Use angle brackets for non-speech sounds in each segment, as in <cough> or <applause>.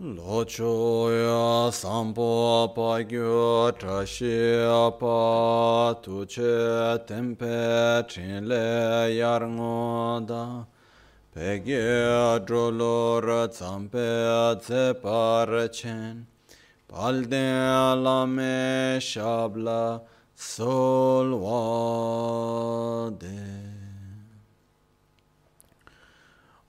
lochoya sampo pa gyo trashi pa tuche tempe chinle yarngo da. Pege drolor tsampe tse par chen. Palde lame shabla solwade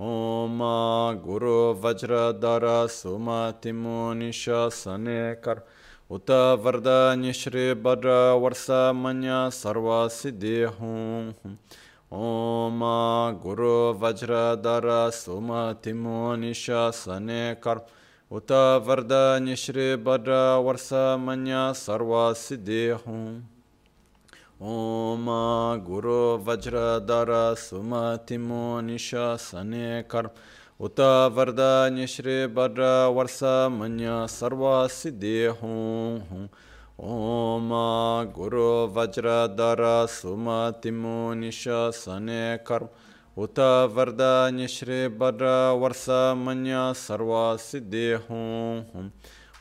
ओम गुरु वज्रधर सुमतिमु निशासने कर उत वरदान्य श्री भद्र वर्ष मन्य सर्व सिद्धि हूँ ओम गुरु वज्रधर सुमतिमु निशासने कर उत वरदान्य श्री भद्र वर्ष मन्य सर्व सिद्धि हूँ ओम गुरु वज्रधर सुमतिमो निशासने कर्म उत वरदान्य श्री भद्र वर्ष मन्य सर्व सिद्धि हूँ ओम गुरु वज्रधर सुमतिमो निशासने कर्म उत वरदान्य श्री भद्र वर्ष मन्य सर्व सिद्धि हूँ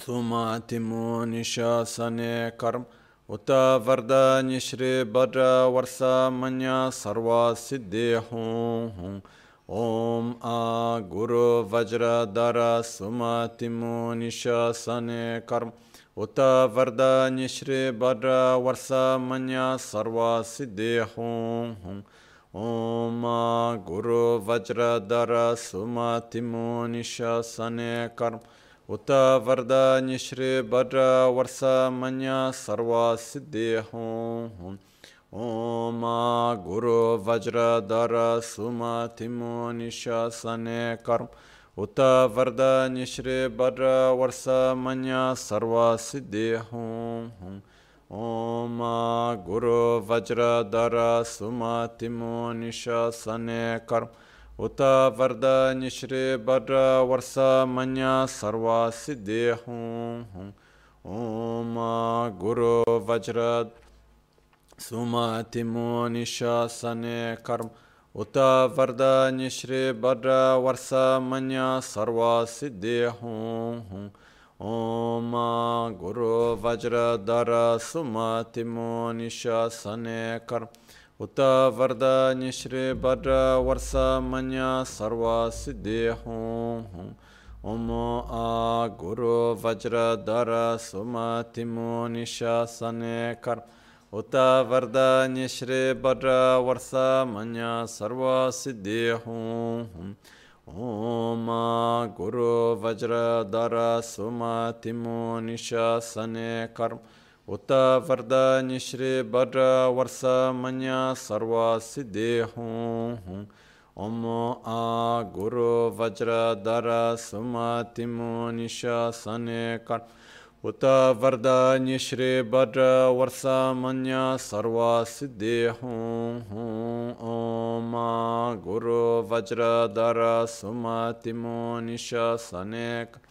सुमतिमो निशासने कर्म उत वरदान्य श्री भद्र वर्ष मन्य सर्व सिद्धि हूँ ओम आ गुरु वज्रधर सुमतिमो निशासने कर्म उत वरदान्य श्री भद्र वर्ष मन्य सर्व सिद्धि हूँ ओम गुरु वज्रधर सुमतिमो निशासने कर्म उत वरदान्य श्री भद्र वर्ष मन्य सर्व सिद्धि हूँ ओम गुरु वज्रधर सुमतिमो निशासने कर्म उत वरदान्य श्री भद्र वर्ष मन्य सर्व सिद्धि हूँ ओम गुरु वज्रधर सुमतिमो निशासने कर्म उत वरदान्य श्री भद्र वर्ष मन्य सर्व सिद्धि हूँ ओम गुरु वज्र सुमतिमो निशासने कर्म। उत वरदान्य श्री भद्र वर्ष मन्य सर्व सिद्धि हूँ ओम गुरु वज्रधर सुमतिमो निशासने कर्म। उत वरदान्य श्री भद्र वर्ष मन्य सर्व सिद्धि हूँ ओम आ गुरु वज्रधर सुमतिमो निशासने कर्म उत वरदान्य श्री भद्र वर्ष मन्य सर्व सिद्धि हूँ ओम गुरु वज्रधर सुमतिमो निशासने कर्म उत वरदान्य श्री भद्र वर्ष मन्य सर्व सिद्धि हूँ ओम आ गुरु वज्रधर सुमतिमो निशासने कर्म उत वरदान्य श्री भद्र वर्ष मन्य सर्व सिद्धि हूँ ओम गुरु वज्रधर सुमतिमो निशासने उत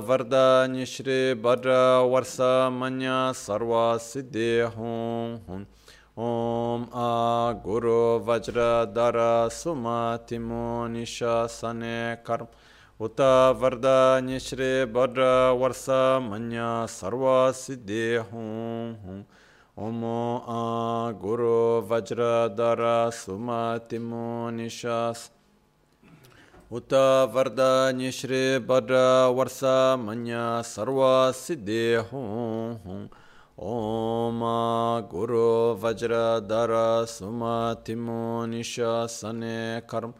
Varda Nishri Barra Varsa Manya Sarva Siddhi Hum Hum. Om A Guru Vajradara Sumatimo Nishasane Karma. Uta Varda Nishri Badra Varsa Manya Sarva Siddhi Hum Hum. Om A Guru Vajradara Uta Varda Nishri Badra Varsa Manya Sarva Siddhi Hum Hum Om Guru Vajradara Sumatimo Nishasane Karma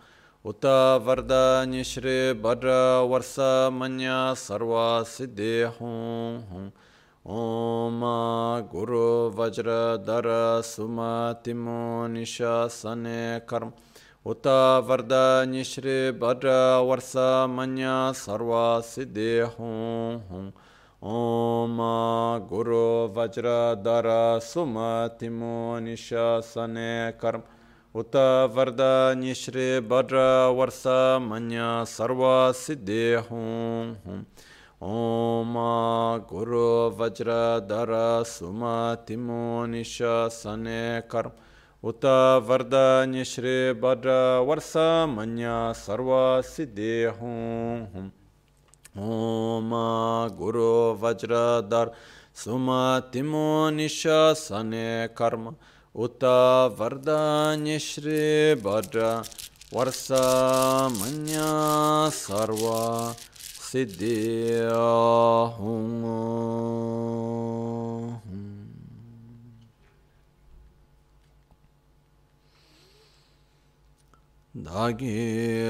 Uta Varda Nishri Badra Varsa Manya Sarva Siddhi Hum Hum Om Guru Vajradara Sumatimo Nishasane Karma Uta Varda Nishri उत वरदनिश्री भद्र वर्ष मन सर्व सिद्धे हूँ ओम गुरु वज्र दर सुमतिमो निशने कर्म। उत वरदनिश्री भद्र वर्ष मन सर्व सिद्धि हूँ ओम गुरु वज्र दर सुमतिमो निशने कर्म। Varda Nishri Badra Varsa Manya Sarva Siddhi Hum Hum Om Guru Vajradar Sumatimo Nishasane Karma Uta Vardanya Shri Bhadra Varsa Manya Sarva Siddhi Hum Dagi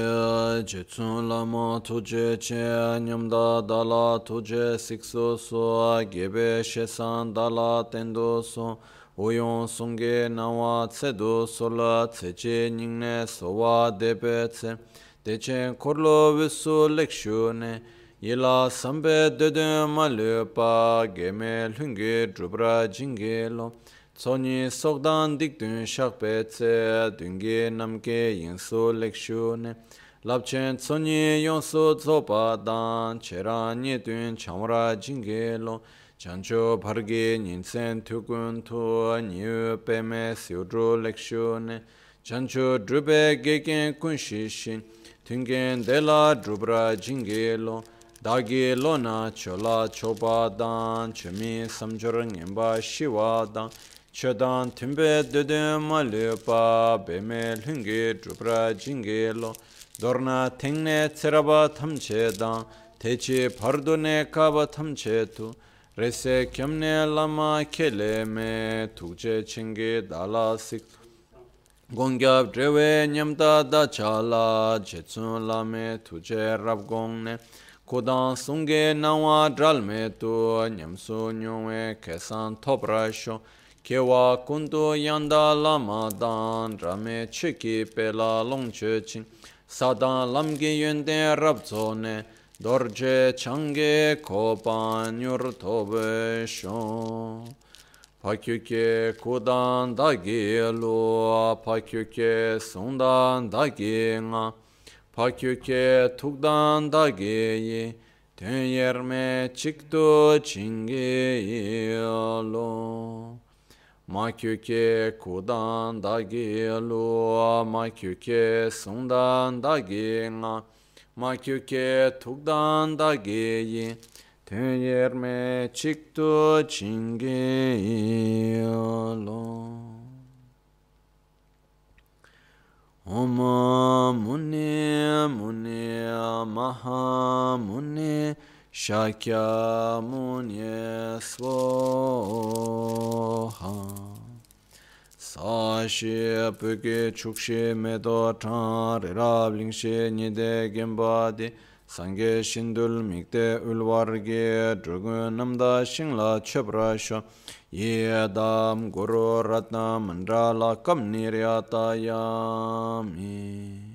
Jitsun Lama Tuje Che Nyamda Dala Tuje Sikso So Gebe Shesan Dala Tendo So. Uyon Sunge Nawa Tsedo Sola Tseche Nyingne Sowa Debe Tse. Teche Korlo Visu Lekshune Yila Sambe Dede Malupa Geme Lunge Drubra Jingelo Tsonyi sokdan dikdun shakpe tse dungi namke yinsu lekshu ne. Lapchen tsonyi yonsu tsopa dan chera nye dun chamra jingi lo. Chancho pargi ninsen tukun tu nyu peme siudru lekshu ne. Chancho drube geken kunshi shin tungen dela drubra jingi lo. Dagi lo chola chopa dan chumi samchor ngenpa shiwa dan chodan timbe dede ma lepa, beme lungi drupra jingi lo, dorna tengne tseraba tamche dan, techi pardo ne kaba tamche tu, rese kyamne lama kele me, tukche chingi dala sik. Gongyab drewe nyamda da chala, jetsun lame tuche rab gongne, kodan sunge nawa dralme tu, nyamsu nyungwe kesan topra shong, kewa kundu yanda lama dan rame chiki pela longche ching sadan lamgi yunde rabzo ne dorje change kopan yur tobe shon pakyuke kudan dagi lu pakyuke sundan dagi nga. Pakyuke tukdan dagi yi ten yerme chikto chingi lo ma kyuke kudan dagi lu ma kyuke sundan dagi nga ma kyuke tukdan dagi yi ten yerme chikto chingi lo. Om Muni Muni Maha Muni Shakya Munye Svoha Sashi Puke Chukshi Medo Chan Rirab Lingshi Nide Gembadi Sangye Shindul Mikde Ulwarge Drugun Namda Shingla Chebrasho. Yedam Guru Ratna Mandrala Kam Niryata Yami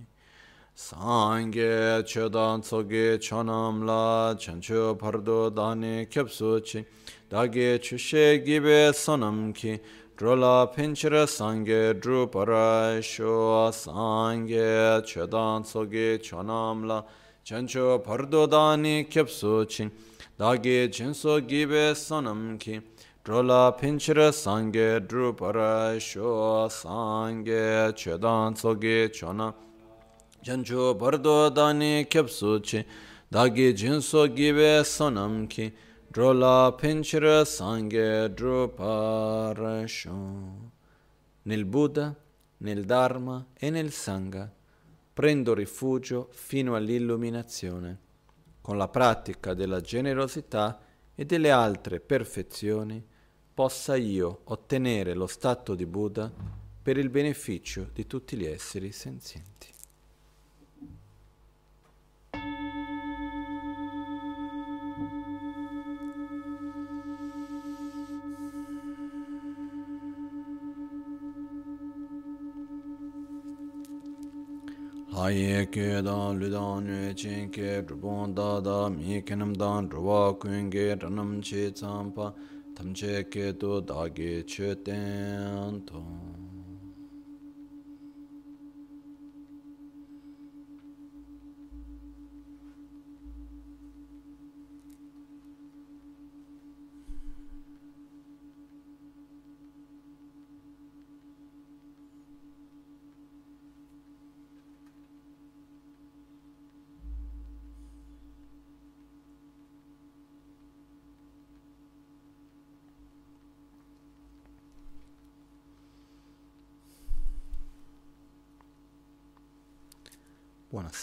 Sangye chedan tsoge chonam la chancho pardo dani kyapsu chi. Dagi chushe gibe sonam ki drola pinchira sangye dru para sho sangye chedan tsoge chonam la chancho pardo dani kyapsu chi. Dagi chinso gibe sonam ki drola pinchira sangye dru para sho sangye chedan tsoge chonam jancho bardo dani kyapsu chi dagi jinso gibe sonam ki drola pinchira sanghe druparasho. Nel Buddha, nel Dharma e nel Sangha prendo rifugio fino all'illuminazione. Con la pratica della generosità e delle altre perfezioni possa io ottenere lo stato di Buddha per il beneficio di tutti gli esseri senzienti. Aye ke dan lu dan nue chen ke drupon da da mi kenam dan druwa kun ge ranam che tsampa tam che ke tu da ge che ten tong.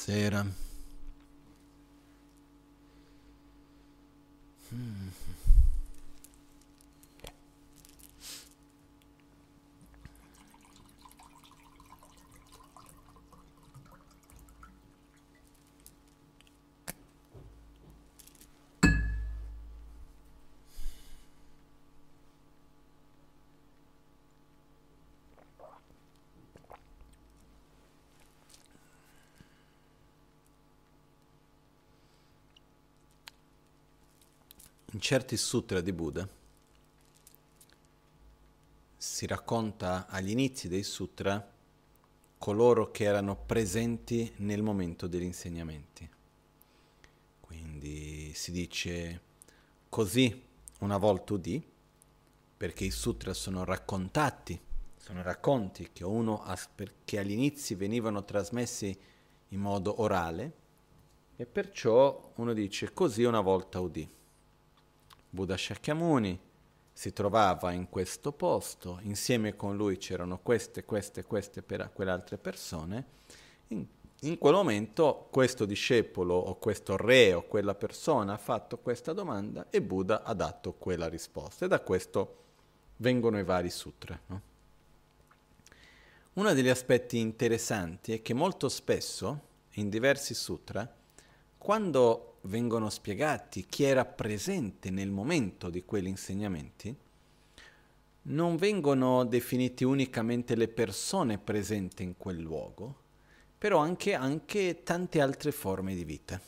Terceira. In certi sutra di Buddha si racconta agli inizi dei sutra coloro che erano presenti nel momento degli insegnamenti. Quindi si dice così una volta udì, perché i sutra sono raccontati, sono racconti che, uno, che agli inizi venivano trasmessi in modo orale e perciò uno dice così una volta udì. Buddha Shakyamuni si trovava in questo posto, insieme con lui c'erano queste, queste, queste per quelle altre persone. In, in quel momento questo discepolo o questo re o quella persona ha fatto questa domanda e Buddha ha dato quella risposta. E da questo vengono i vari sutra. No? Uno degli aspetti interessanti è che molto spesso in diversi sutra, quando vengono spiegati chi era presente nel momento di quegli insegnamenti, non vengono definiti unicamente le persone presenti in quel luogo, però anche, anche tante altre forme di vita.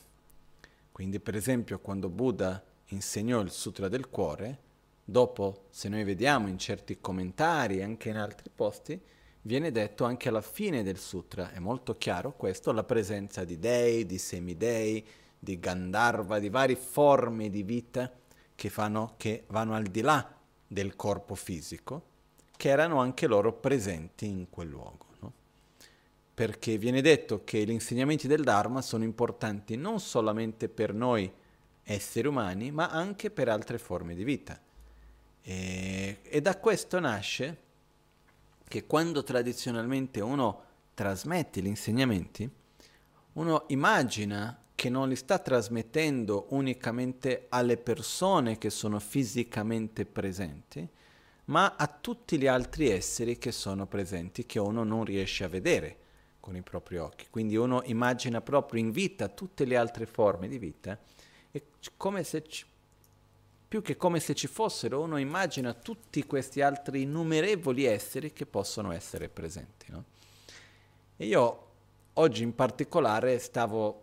Quindi per esempio quando Buddha insegnò il Sutra del Cuore, dopo se noi vediamo in certi commentari, anche in altri posti, viene detto anche alla fine del sutra, è molto chiaro questo, la presenza di dei, di semidei, di Gandharva, di varie forme di vita che, fanno, che vanno al di là del corpo fisico, che erano anche loro presenti in quel luogo. No? Perché viene detto che gli insegnamenti del Dharma sono importanti non solamente per noi esseri umani, ma anche per altre forme di vita. E, e da questo nasce che quando tradizionalmente uno trasmette gli insegnamenti, uno immagina che non li sta trasmettendo unicamente alle persone che sono fisicamente presenti, ma a tutti gli altri esseri che sono presenti, che uno non riesce a vedere con i propri occhi. Quindi uno immagina proprio in vita tutte le altre forme di vita, e come se ci, più che come se ci fossero, uno immagina tutti questi altri innumerevoli esseri che possono essere presenti. No? E io oggi in particolare stavo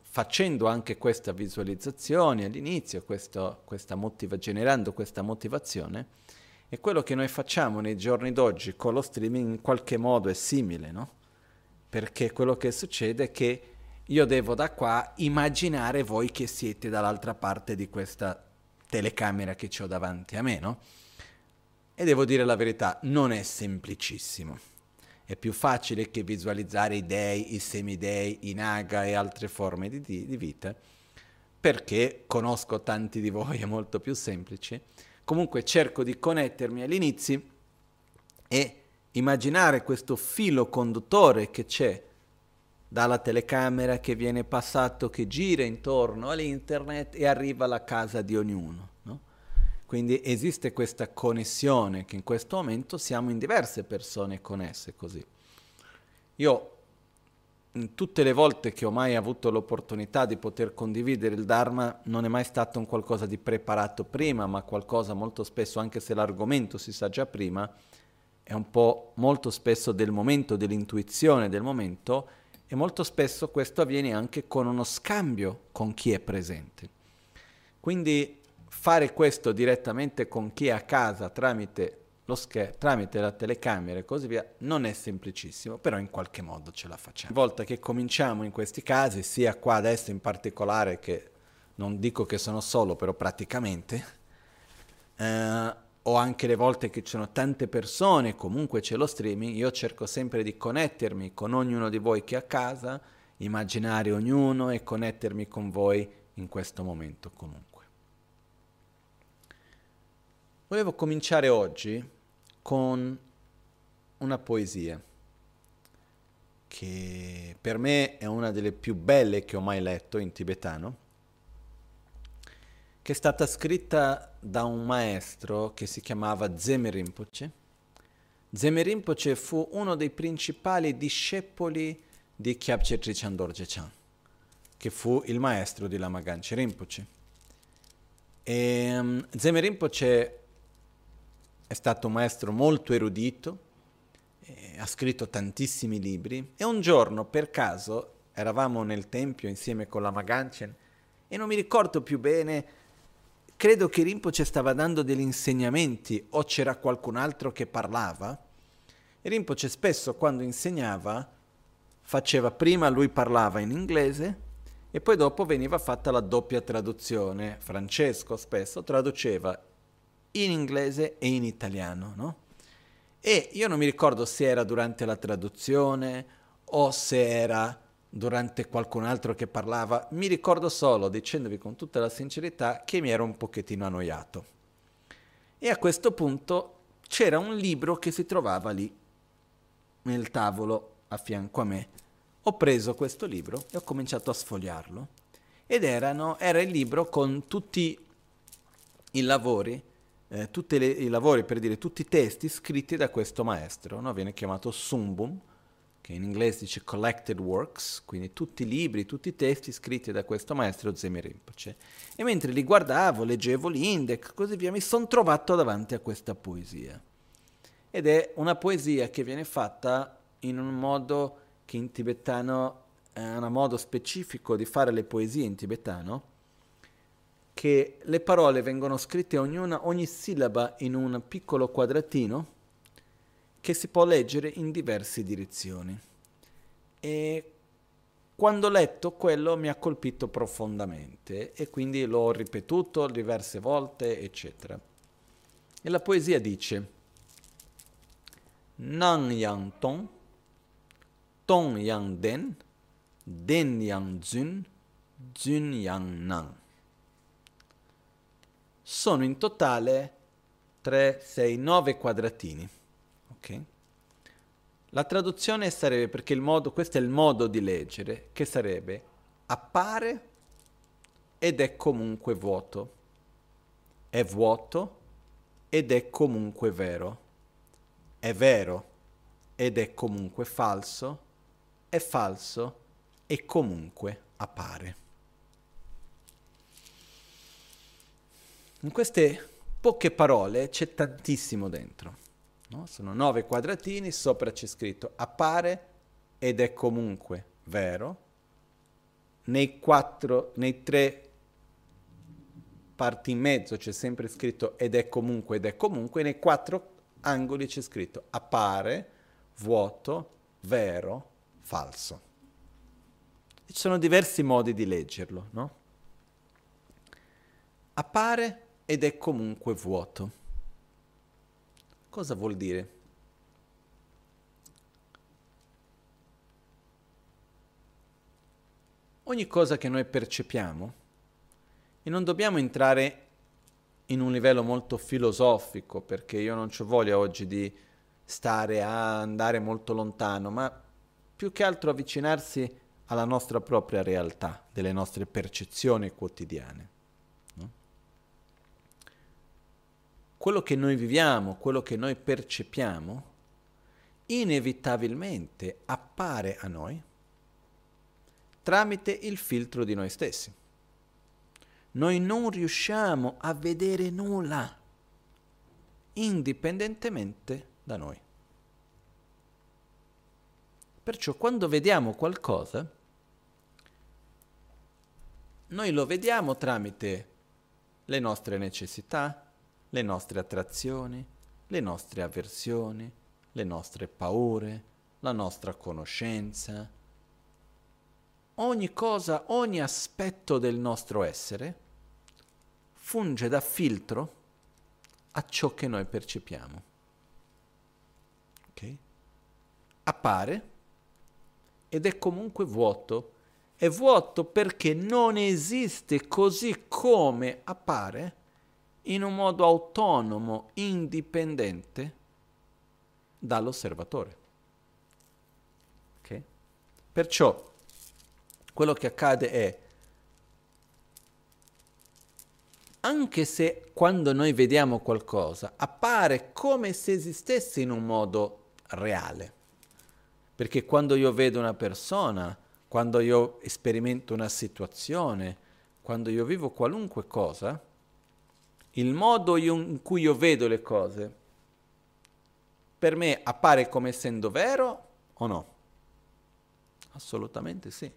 facendo anche questa visualizzazione all'inizio, questo, questa motiva- generando questa motivazione, e quello che noi facciamo nei giorni d'oggi con lo streaming in qualche modo è simile, no? Perché quello che succede è che io devo da qua immaginare voi che siete dall'altra parte di questa telecamera che ho davanti a me, no? E devo dire la verità, non è semplicissimo. È più facile che visualizzare i dei, i semidei, i naga e altre forme di, di vita, perché conosco tanti di voi, è molto più semplice. Comunque cerco di connettermi all'inizio e immaginare questo filo conduttore che c'è dalla telecamera che viene passato, che gira intorno all'internet e arriva alla casa di ognuno. No? Quindi esiste questa connessione che in questo momento siamo in diverse persone connesse così. Io tutte le volte che ho mai avuto l'opportunità di poter condividere il Dharma non è mai stato un qualcosa di preparato prima, ma qualcosa molto spesso, anche se l'argomento si sa già prima, è un po' molto spesso del momento, dell'intuizione del momento e molto spesso questo avviene anche con uno scambio con chi è presente. Quindi fare questo direttamente con chi è a casa tramite, scher- tramite la telecamera e così via non è semplicissimo, però in qualche modo ce la facciamo. Una volta che cominciamo in questi casi, sia qua adesso in particolare che non dico che sono solo, però praticamente, eh, o anche le volte che ci sono tante persone, comunque c'è lo streaming, io cerco sempre di connettermi con ognuno di voi che è a casa, immaginare ognuno e connettermi con voi in questo momento comunque. Volevo cominciare oggi con una poesia che per me è una delle più belle che ho mai letto in tibetano che è stata scritta da un maestro che si chiamava Zeme Rinpoche. Zeme Rinpoche fu uno dei principali discepoli di Kyabche Trichan Dorje Chan, che fu il maestro di Lama Ganche Rinpoche. E, um, Zeme Rinpoche è stato un maestro molto erudito, ha scritto tantissimi libri e un giorno per caso eravamo nel tempio insieme con la Maganchen e non mi ricordo più bene credo che Rinpoche stava dando degli insegnamenti o c'era qualcun altro che parlava. Rinpoche spesso quando insegnava faceva prima lui parlava in inglese e poi dopo veniva fatta la doppia traduzione. Francesco spesso traduceva in inglese e in italiano, no? E io non mi ricordo se era durante la traduzione o se era durante qualcun altro che parlava, mi ricordo solo, dicendovi con tutta la sincerità, che mi ero un pochettino annoiato. E a questo punto c'era un libro che si trovava lì, nel tavolo a fianco a me. Ho preso questo libro e ho cominciato a sfogliarlo. Ed erano, era il libro con tutti i lavori, eh, tutti i lavori, per dire tutti i testi scritti da questo maestro, no? viene chiamato Sumbum, che in inglese dice Collected Works, quindi tutti i libri, tutti i testi scritti da questo maestro Zemi Rinpoche. E mentre li guardavo, leggevo l'index, così via, mi sono trovato davanti a questa poesia. Ed è una poesia che viene fatta in un modo che in tibetano è un modo specifico di fare le poesie in tibetano, che le parole vengono scritte ognuna, ogni sillaba in un piccolo quadratino, che si può leggere in diverse direzioni. E quando ho letto quello mi ha colpito profondamente e quindi l'ho ripetuto diverse volte, eccetera. E la poesia dice Nan yang tong, tong yang den, den yang zun, zun yang nan. Sono in totale 3, 6, 9 quadratini Ok? La traduzione sarebbe, perché il modo, questo è il modo di leggere, che sarebbe appare ed è comunque vuoto. È vuoto ed è comunque vero. È vero ed è comunque falso. È falso e comunque appare. In queste poche parole c'è tantissimo dentro. No? Sono nove quadratini, sopra c'è scritto appare, ed è comunque vero, nei quattro, nei tre parti in mezzo c'è sempre scritto ed è comunque ed è comunque, nei quattro angoli c'è scritto appare, vuoto, vero, falso. Ci sono diversi modi di leggerlo, no? Appare ed è comunque vuoto. Cosa vuol dire? Ogni cosa che noi percepiamo, e non dobbiamo entrare in un livello molto filosofico, perché io non ho voglia oggi di stare a andare molto lontano, ma più che altro avvicinarsi alla nostra propria realtà, delle nostre percezioni quotidiane. No? Quello che noi viviamo, quello che noi percepiamo, inevitabilmente appare a noi tramite il filtro di noi stessi. Noi non riusciamo a vedere nulla indipendentemente da noi. Perciò quando vediamo qualcosa, noi lo vediamo tramite le nostre necessità, le nostre attrazioni, le nostre avversioni, le nostre paure, la nostra conoscenza. Ogni cosa, ogni aspetto del nostro essere funge da filtro a ciò che noi percepiamo. Okay? Appare ed è comunque vuoto. È vuoto perché non esiste così come appare in un modo autonomo, indipendente dall'osservatore. Okay? Perciò quello che accade è, anche se quando noi vediamo qualcosa appare come se esistesse in un modo reale, perché quando io vedo una persona, quando io sperimento una situazione, quando io vivo qualunque cosa, il modo in cui io vedo le cose per me appare come essendo vero o no? Assolutamente sì.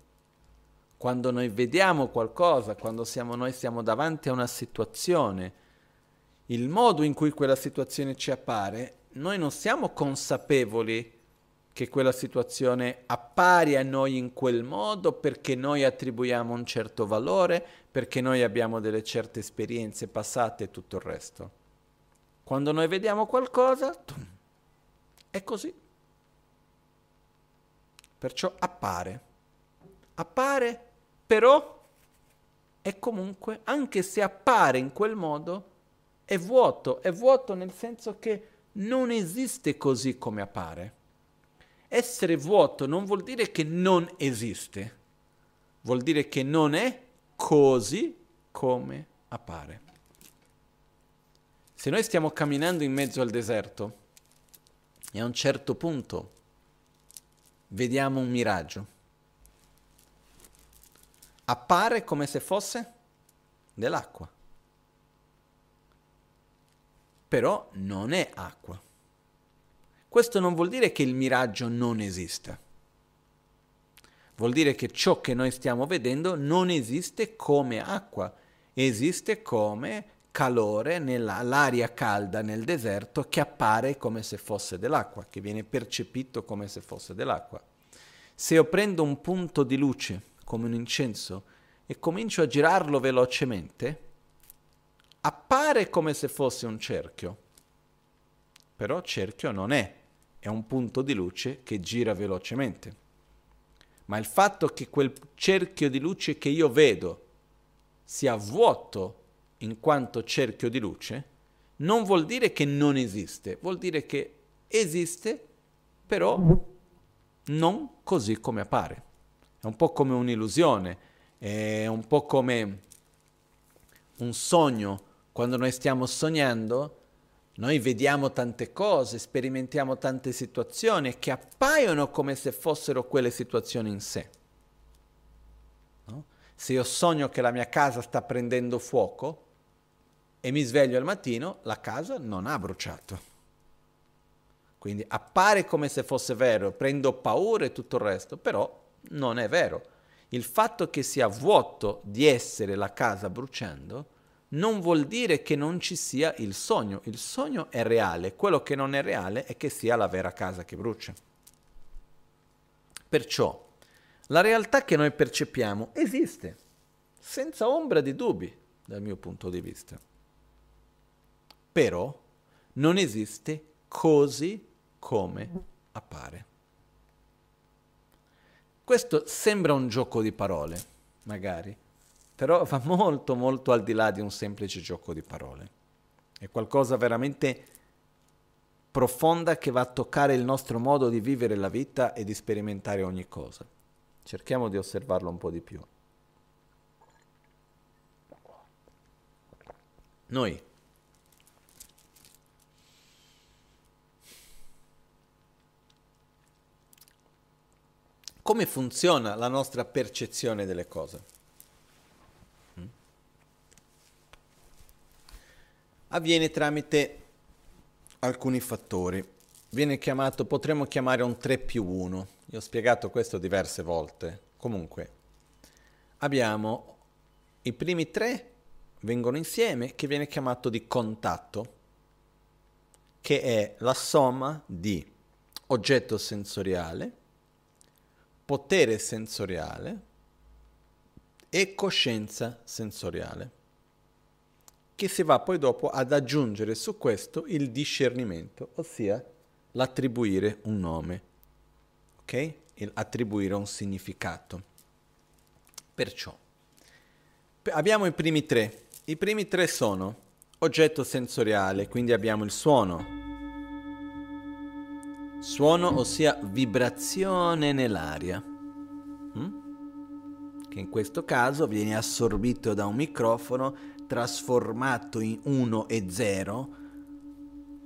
Quando noi vediamo qualcosa, quando siamo, noi siamo davanti a una situazione, il modo in cui quella situazione ci appare, noi non siamo consapevoli che quella situazione appare a noi in quel modo perché noi attribuiamo un certo valore, perché noi abbiamo delle certe esperienze passate e tutto il resto. Quando noi vediamo qualcosa, è così. Perciò appare. Appare, però è comunque, anche se appare in quel modo, è vuoto. È vuoto nel senso che non esiste così come appare essere vuoto non vuol dire che non esiste, vuol dire che non è così come appare. Se noi stiamo camminando in mezzo al deserto e a un certo punto vediamo un miraggio, appare come se fosse dell'acqua, però non è acqua. Questo non vuol dire che il miraggio non esista. Vuol dire che ciò che noi stiamo vedendo non esiste come acqua, esiste come calore nell'aria calda nel deserto che appare come se fosse dell'acqua, che viene percepito come se fosse dell'acqua. Se io prendo un punto di luce come un incenso e comincio a girarlo velocemente, appare come se fosse un cerchio, però cerchio non è è un punto di luce che gira velocemente. Ma il fatto che quel cerchio di luce che io vedo sia vuoto in quanto cerchio di luce, non vuol dire che non esiste, vuol dire che esiste, però non così come appare. È un po' come un'illusione, è un po' come un sogno. Quando noi stiamo sognando, noi vediamo tante cose, sperimentiamo tante situazioni che appaiono come se fossero quelle situazioni in sé. No? Se io sogno che la mia casa sta prendendo fuoco e mi sveglio al mattino, la casa non ha bruciato. Quindi appare come se fosse vero, prendo paura e tutto il resto, però non è vero. Il fatto che sia vuoto di essere la casa bruciando non vuol dire che non ci sia il sogno. Il sogno è reale, quello che non è reale è che sia la vera casa che brucia. Perciò la realtà che noi percepiamo esiste, senza ombra di dubbi dal mio punto di vista. Però non esiste così come appare. Questo sembra un gioco di parole, magari, però va molto molto al di là di un semplice gioco di parole. È qualcosa veramente profonda che va a toccare il nostro modo di vivere la vita e di sperimentare ogni cosa. Cerchiamo di osservarlo un po' di più. Noi come funziona la nostra percezione delle cose? Avviene tramite alcuni fattori. Viene chiamato, potremmo chiamare un 3 più 1. Io ho spiegato questo diverse volte. Comunque, abbiamo i primi tre vengono insieme che viene chiamato di contatto, che è la somma di oggetto sensoriale, potere sensoriale e coscienza sensoriale, che si va poi dopo ad aggiungere su questo il discernimento, ossia l'attribuire un nome, ok? Il attribuire un significato. Perciò abbiamo i primi tre i primi tre sono oggetto sensoriale, quindi abbiamo il suono. Suono, ossia vibrazione nell'aria, mm? che in questo caso viene assorbito da un microfono, trasformato in 1 e 0,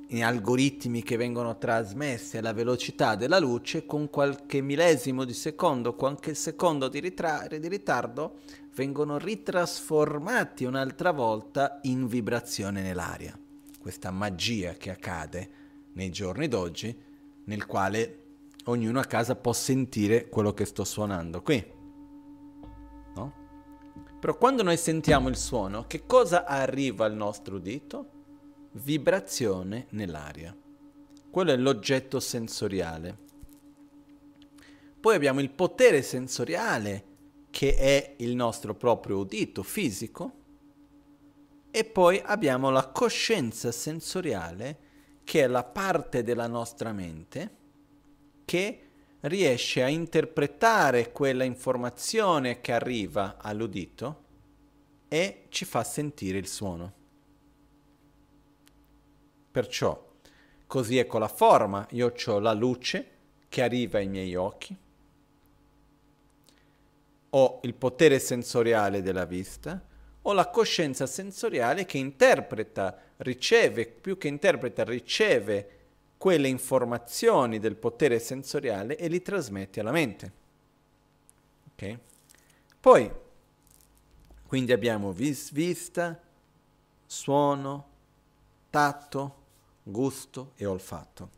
in algoritmi che vengono trasmessi alla velocità della luce con qualche millesimo di secondo, qualche secondo di, ritra- di ritardo, vengono ritrasformati un'altra volta in vibrazione nell'aria. Questa magia che accade nei giorni d'oggi, nel quale ognuno a casa può sentire quello che sto suonando qui. Però quando noi sentiamo il suono, che cosa arriva al nostro udito? Vibrazione nell'aria. Quello è l'oggetto sensoriale. Poi abbiamo il potere sensoriale che è il nostro proprio udito fisico, e poi abbiamo la coscienza sensoriale, che è la parte della nostra mente che riesce a interpretare quella informazione che arriva all'udito e ci fa sentire il suono. Perciò, così è con la forma, io ho la luce che arriva ai miei occhi, o il potere sensoriale della vista. O la coscienza sensoriale che interpreta, riceve, più che interpreta, riceve quelle informazioni del potere sensoriale e li trasmette alla mente. Ok? Poi, quindi abbiamo vis- vista, suono, tatto, gusto e olfatto.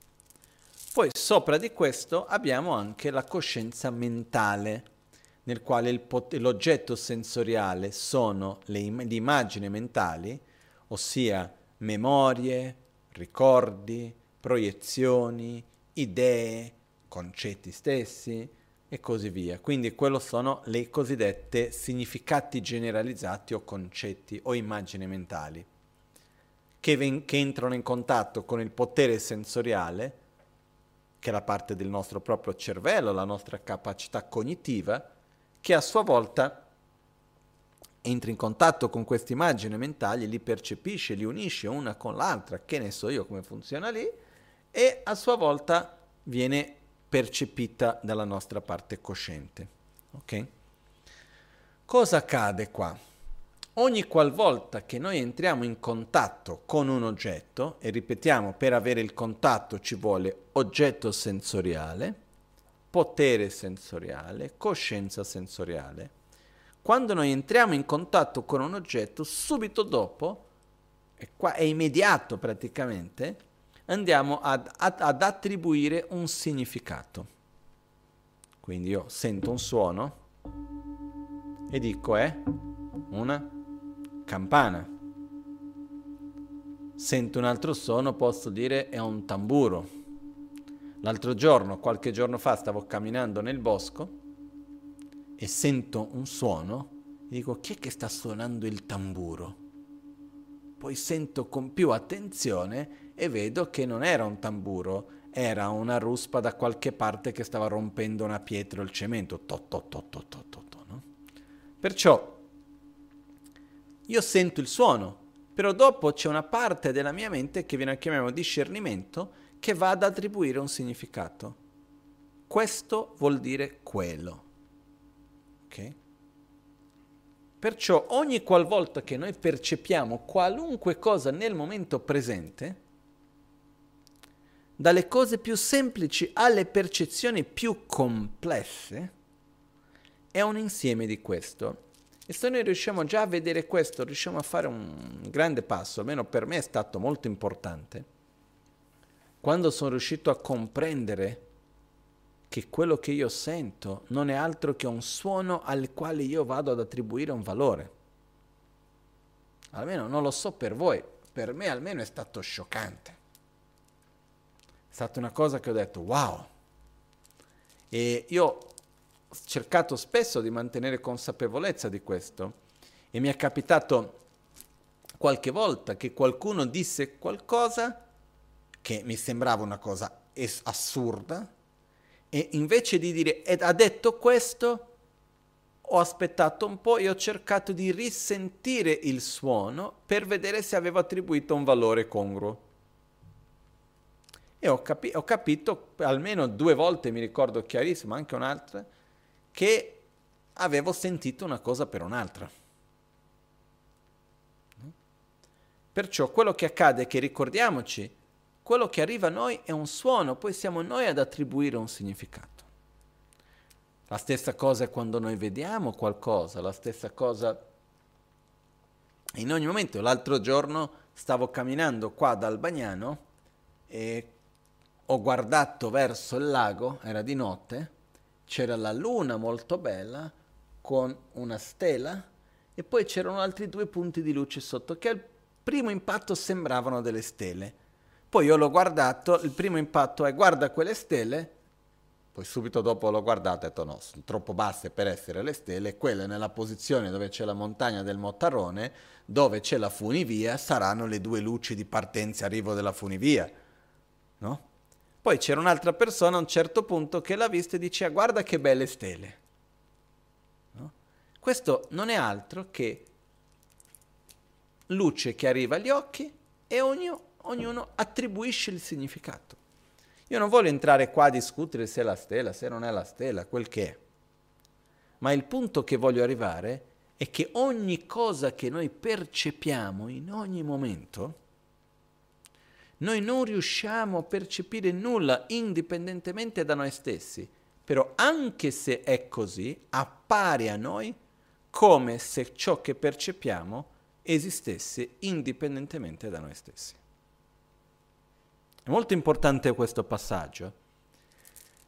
Poi sopra di questo abbiamo anche la coscienza mentale nel quale pot- l'oggetto sensoriale sono le, im- le immagini mentali, ossia memorie, ricordi, proiezioni, idee, concetti stessi e così via. Quindi quello sono le cosiddette significati generalizzati o concetti o immagini mentali che, ven- che entrano in contatto con il potere sensoriale, che è la parte del nostro proprio cervello, la nostra capacità cognitiva, che a sua volta entra in contatto con queste immagini mentali, li percepisce, li unisce una con l'altra, che ne so io come funziona lì, e a sua volta viene percepita dalla nostra parte cosciente. Ok? Cosa accade qua? Ogni qualvolta che noi entriamo in contatto con un oggetto, e ripetiamo, per avere il contatto ci vuole oggetto sensoriale, potere sensoriale, coscienza sensoriale. Quando noi entriamo in contatto con un oggetto, subito dopo, e qua è immediato praticamente, andiamo ad, ad, ad attribuire un significato. Quindi io sento un suono e dico è una campana. Sento un altro suono, posso dire è un tamburo. L'altro giorno, qualche giorno fa, stavo camminando nel bosco e sento un suono e dico chi è che sta suonando il tamburo? Poi sento con più attenzione e vedo che non era un tamburo, era una ruspa da qualche parte che stava rompendo una pietra o il cemento. To, to, to, to, to, to, to, no? Perciò io sento il suono, però dopo c'è una parte della mia mente che viene chiamiamo discernimento che va ad attribuire un significato. Questo vuol dire quello. Ok? Perciò ogni qualvolta che noi percepiamo qualunque cosa nel momento presente, dalle cose più semplici alle percezioni più complesse, è un insieme di questo. E se noi riusciamo già a vedere questo, riusciamo a fare un grande passo, almeno per me è stato molto importante, quando sono riuscito a comprendere che quello che io sento non è altro che un suono al quale io vado ad attribuire un valore. Almeno non lo so per voi, per me almeno è stato scioccante stata una cosa che ho detto wow. E io ho cercato spesso di mantenere consapevolezza di questo e mi è capitato qualche volta che qualcuno disse qualcosa che mi sembrava una cosa es- assurda e invece di dire ha detto questo ho aspettato un po' e ho cercato di risentire il suono per vedere se avevo attribuito un valore congruo e ho, capi- ho capito almeno due volte, mi ricordo chiarissimo, anche un'altra, che avevo sentito una cosa per un'altra. Perciò quello che accade è che ricordiamoci, quello che arriva a noi è un suono, poi siamo noi ad attribuire un significato. La stessa cosa è quando noi vediamo qualcosa, la stessa cosa in ogni momento. L'altro giorno stavo camminando qua dal Bagnano e ho guardato verso il lago, era di notte, c'era la luna molto bella con una stella e poi c'erano altri due punti di luce sotto che al primo impatto sembravano delle stelle. Poi io l'ho guardato, il primo impatto è guarda quelle stelle, poi subito dopo l'ho guardato e ho detto no, sono troppo basse per essere le stelle, quelle nella posizione dove c'è la montagna del Mottarone, dove c'è la funivia, saranno le due luci di partenza e arrivo della funivia, no? Poi c'era un'altra persona a un certo punto che l'ha vista e diceva guarda che belle stelle. No? Questo non è altro che luce che arriva agli occhi e ognuno, ognuno attribuisce il significato. Io non voglio entrare qua a discutere se è la stella, se non è la stella, quel che è. Ma il punto che voglio arrivare è che ogni cosa che noi percepiamo in ogni momento, noi non riusciamo a percepire nulla indipendentemente da noi stessi, però anche se è così, appare a noi come se ciò che percepiamo esistesse indipendentemente da noi stessi. È molto importante questo passaggio,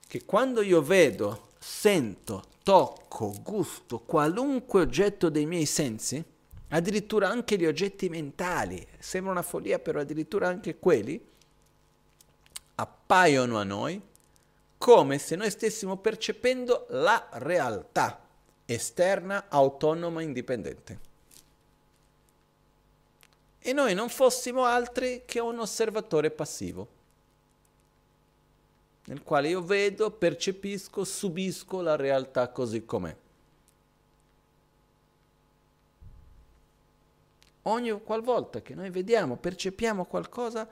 che quando io vedo, sento, tocco, gusto qualunque oggetto dei miei sensi, addirittura anche gli oggetti mentali, sembra una follia, però addirittura anche quelli appaiono a noi come se noi stessimo percependo la realtà esterna, autonoma, indipendente. E noi non fossimo altri che un osservatore passivo, nel quale io vedo, percepisco, subisco la realtà così com'è. Ogni qualvolta che noi vediamo, percepiamo qualcosa,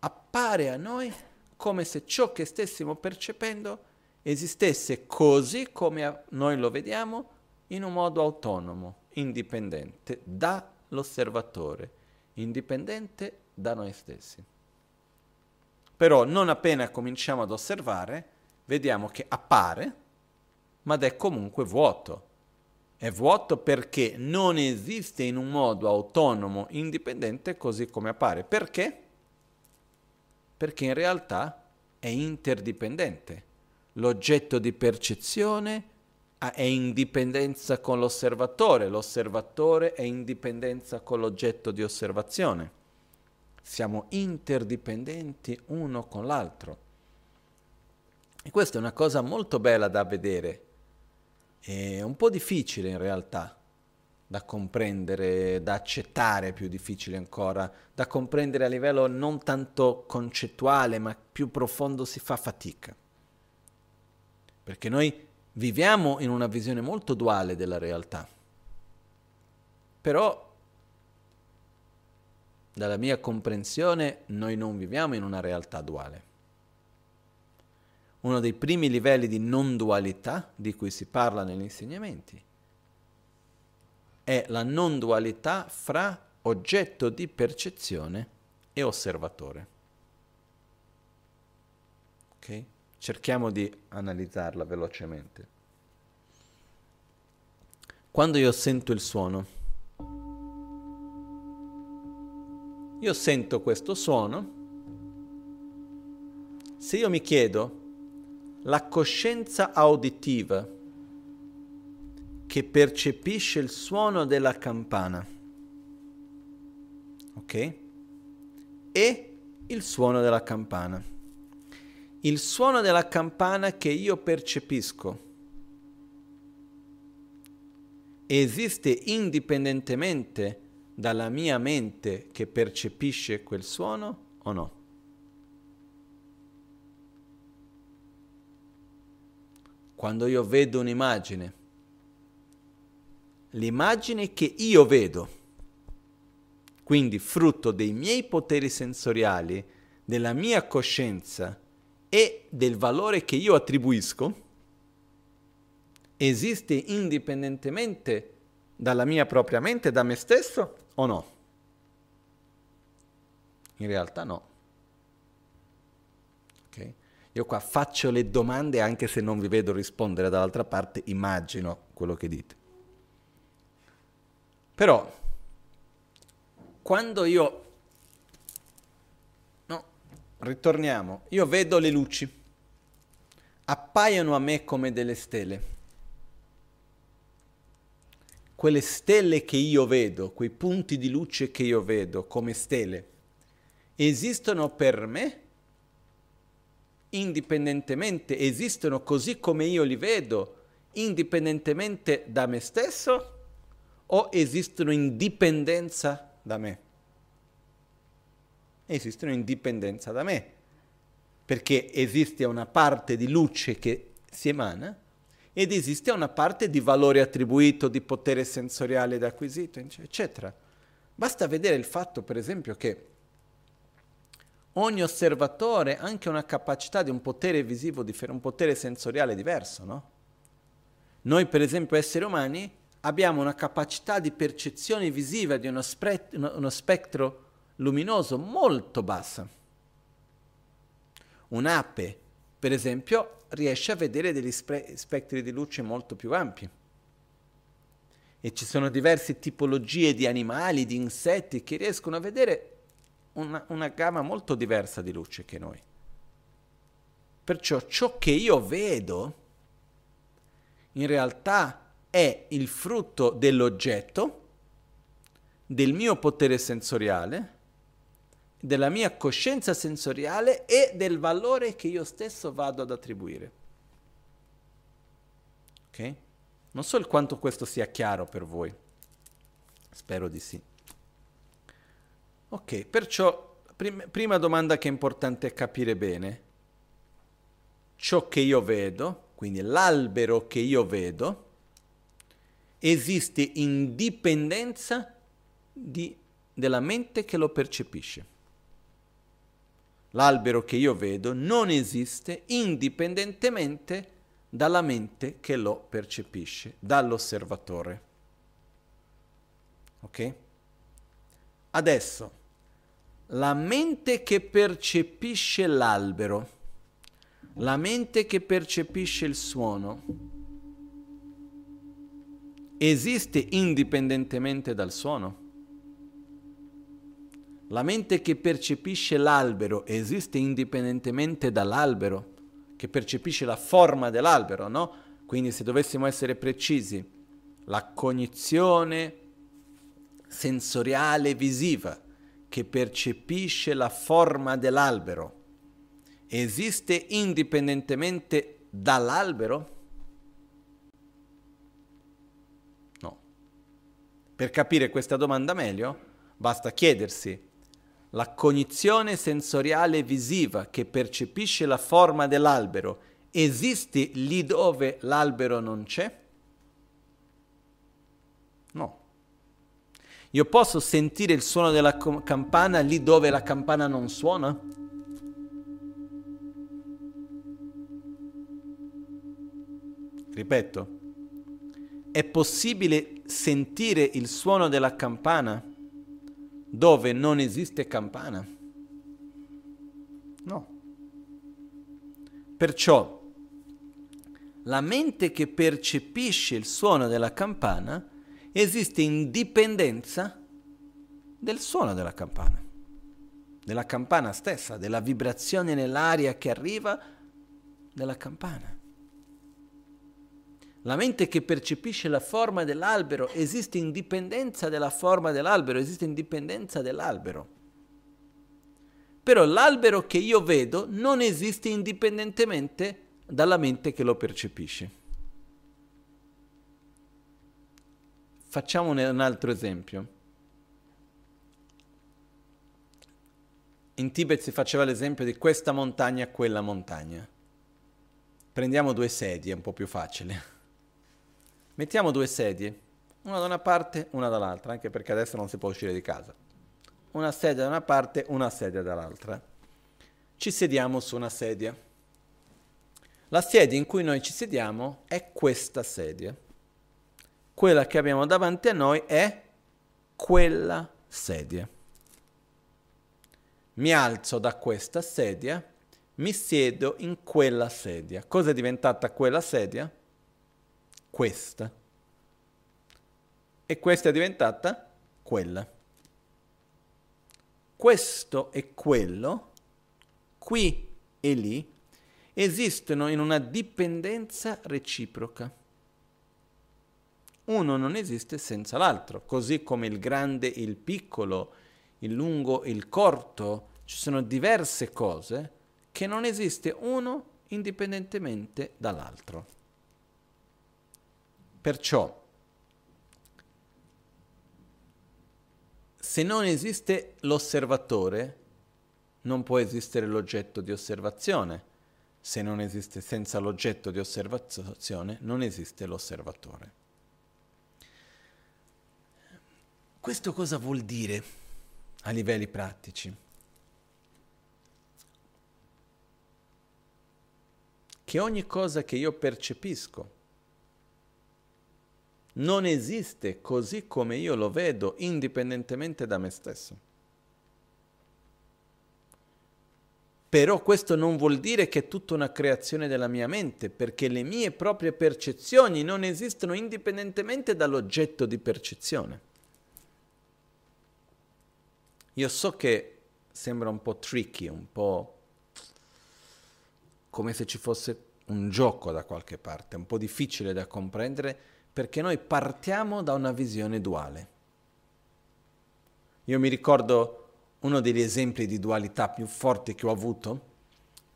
appare a noi come se ciò che stessimo percependo esistesse così come noi lo vediamo, in un modo autonomo, indipendente dall'osservatore, indipendente da noi stessi. Però non appena cominciamo ad osservare, vediamo che appare, ma è comunque vuoto è vuoto perché non esiste in un modo autonomo, indipendente, così come appare. Perché? Perché in realtà è interdipendente. L'oggetto di percezione è in dipendenza con l'osservatore, l'osservatore è in dipendenza con l'oggetto di osservazione. Siamo interdipendenti uno con l'altro. E questa è una cosa molto bella da vedere, è un po' difficile in realtà da comprendere, da accettare, più difficile ancora, da comprendere a livello non tanto concettuale, ma più profondo si fa fatica. Perché noi viviamo in una visione molto duale della realtà. Però, dalla mia comprensione, noi non viviamo in una realtà duale. Uno dei primi livelli di non dualità di cui si parla negli insegnamenti è la non dualità fra oggetto di percezione e osservatore. Ok? Cerchiamo di analizzarla velocemente. Quando io sento il suono, io sento questo suono, se io mi chiedo la coscienza auditiva che percepisce il suono della campana, ok? E il suono della campana il suono della campana che io percepisco esiste indipendentemente dalla mia mente che percepisce quel suono o no? Quando io vedo un'immagine, l'immagine che io vedo, quindi frutto dei miei poteri sensoriali, della mia coscienza, e del valore che io attribuisco esiste indipendentemente dalla mia propria mente, da me stesso o no? In realtà no. Io qua faccio le domande anche se non vi vedo rispondere, dall'altra parte immagino quello che dite. Però, quando io ritorniamo, io vedo le luci, appaiono a me come delle stelle. Quelle stelle che io vedo, quei punti di luce che io vedo come stelle, esistono per me indipendentemente, esistono così come io li vedo, indipendentemente da me stesso o esistono in dipendenza da me? esistono in dipendenza da me, perché esiste una parte di luce che si emana ed esiste una parte di valore attribuito, di potere sensoriale ed acquisito, eccetera. Basta vedere il fatto, per esempio, che ogni osservatore ha anche una capacità di un potere visivo, un potere sensoriale diverso, no? Noi, per esempio, esseri umani, abbiamo una capacità di percezione visiva di uno, spre- uno spettro luminoso molto bassa. Un'ape, per esempio, riesce a vedere degli spe- spettri di luce molto più ampi. E ci sono diverse tipologie di animali, di insetti che riescono a vedere una, una gamma molto diversa di luce che noi. Perciò ciò che io vedo in realtà è il frutto dell'oggetto, del mio potere sensoriale, della mia coscienza sensoriale e del valore che io stesso vado ad attribuire. Ok? Non so il quanto questo sia chiaro per voi. Spero di sì. Ok, perciò prim- prima domanda che è importante capire bene. Ciò che io vedo, quindi l'albero che io vedo, esiste in dipendenza di, della mente che lo percepisce. L'albero che io vedo non esiste indipendentemente dalla mente che lo percepisce, dall'osservatore. Ok? Adesso, la mente che percepisce l'albero, la mente che percepisce il suono, esiste indipendentemente dal suono? La mente che percepisce l'albero esiste indipendentemente dall'albero, che percepisce la forma dell'albero, no? Quindi se dovessimo essere precisi, la cognizione sensoriale visiva che percepisce la forma dell'albero esiste indipendentemente dall'albero? No. Per capire questa domanda meglio, basta chiedersi la cognizione sensoriale visiva che percepisce la forma dell'albero esiste lì dove l'albero non c'è? No. Io posso sentire il suono della campana lì dove la campana non suona? Ripeto, è possibile sentire il suono della campana dove non esiste campana? No. Perciò la mente che percepisce il suono della campana esiste in dipendenza del suono della campana, della campana stessa, della vibrazione nell'aria che arriva dalla campana. La mente che percepisce la forma dell'albero esiste in dipendenza della forma dell'albero, esiste in dipendenza dell'albero. Però l'albero che io vedo non esiste indipendentemente dalla mente che lo percepisce. Facciamo un altro esempio. In Tibet si faceva l'esempio di questa montagna, quella montagna. Prendiamo due sedie, è un po' più facile. Mettiamo due sedie, una da una parte, una dall'altra, anche perché adesso non si può uscire di casa. Una sedia da una parte, una sedia dall'altra. Ci sediamo su una sedia. La sedia in cui noi ci sediamo è questa sedia. Quella che abbiamo davanti a noi è quella sedia. Mi alzo da questa sedia, mi siedo in quella sedia. Cosa è diventata quella sedia? questa. E questa è diventata quella. Questo e quello, qui e lì, esistono in una dipendenza reciproca. Uno non esiste senza l'altro, così come il grande e il piccolo, il lungo e il corto, ci sono diverse cose che non esiste uno indipendentemente dall'altro. Perciò, se non esiste l'osservatore, non può esistere l'oggetto di osservazione. Se non esiste senza l'oggetto di osservazione, non esiste l'osservatore. Questo cosa vuol dire a livelli pratici? Che ogni cosa che io percepisco non esiste così come io lo vedo, indipendentemente da me stesso. Però questo non vuol dire che è tutta una creazione della mia mente, perché le mie proprie percezioni non esistono indipendentemente dall'oggetto di percezione. Io so che sembra un po' tricky, un po' come se ci fosse un gioco da qualche parte, un po' difficile da comprendere, perché noi partiamo da una visione duale. Io mi ricordo uno degli esempi di dualità più forti che ho avuto,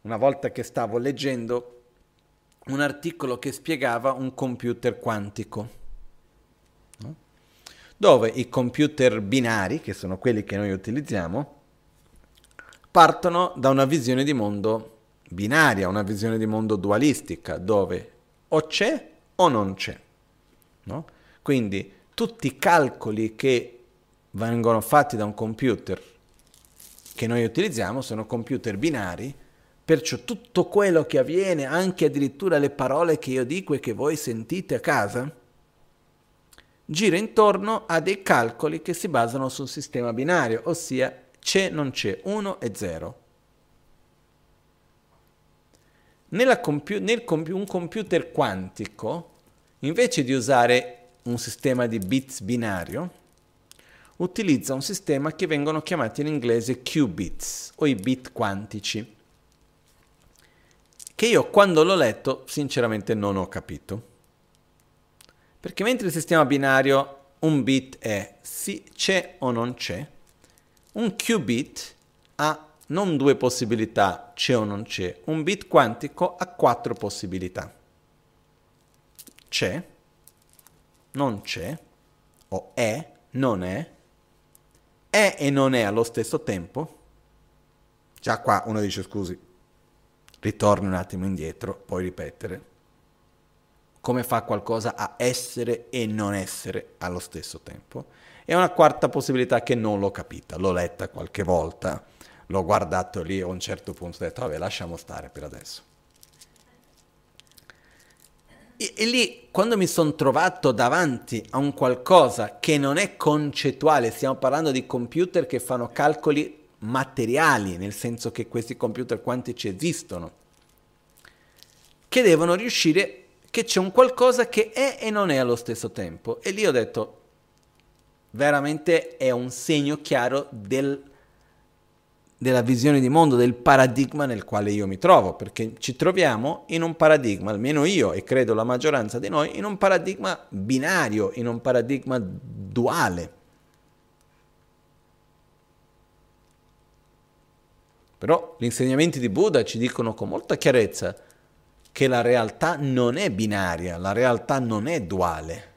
una volta che stavo leggendo un articolo che spiegava un computer quantico? Dove i computer binari, che sono quelli che noi utilizziamo, partono da una visione di mondo binaria, una visione di mondo dualistica, dove o c'è o non c'è. No? Quindi tutti i calcoli che vengono fatti da un computer che noi utilizziamo sono computer binari, perciò tutto quello che avviene, anche addirittura le parole che io dico e che voi sentite a casa, gira intorno a dei calcoli che si basano sul sistema binario, ossia c'è, non c'è, 1 e 0. Compu- nel compu- un computer quantico invece di usare un sistema di bits binario, utilizza un sistema che vengono chiamati in inglese qubits o i bit quantici, che io quando l'ho letto sinceramente non ho capito. Perché mentre il sistema binario un bit è sì, c'è o non c'è, un qubit ha non due possibilità, c'è o non c'è, un bit quantico ha quattro possibilità. C'è, non c'è, o è, non è, è e non è allo stesso tempo. Già qua uno dice scusi, ritorni un attimo indietro, puoi ripetere. Come fa qualcosa a essere e non essere allo stesso tempo? E una quarta possibilità che non l'ho capita, l'ho letta qualche volta, l'ho guardato lì a un certo punto ho detto vabbè lasciamo stare per adesso. E, e lì, quando mi sono trovato davanti a un qualcosa che non è concettuale, stiamo parlando di computer che fanno calcoli materiali, nel senso che questi computer quantici esistono, che devono riuscire, che c'è un qualcosa che è e non è allo stesso tempo. E lì ho detto, veramente è un segno chiaro del della visione di mondo, del paradigma nel quale io mi trovo, perché ci troviamo in un paradigma, almeno io e credo la maggioranza di noi, in un paradigma binario, in un paradigma duale. Però gli insegnamenti di Buddha ci dicono con molta chiarezza che la realtà non è binaria, la realtà non è duale.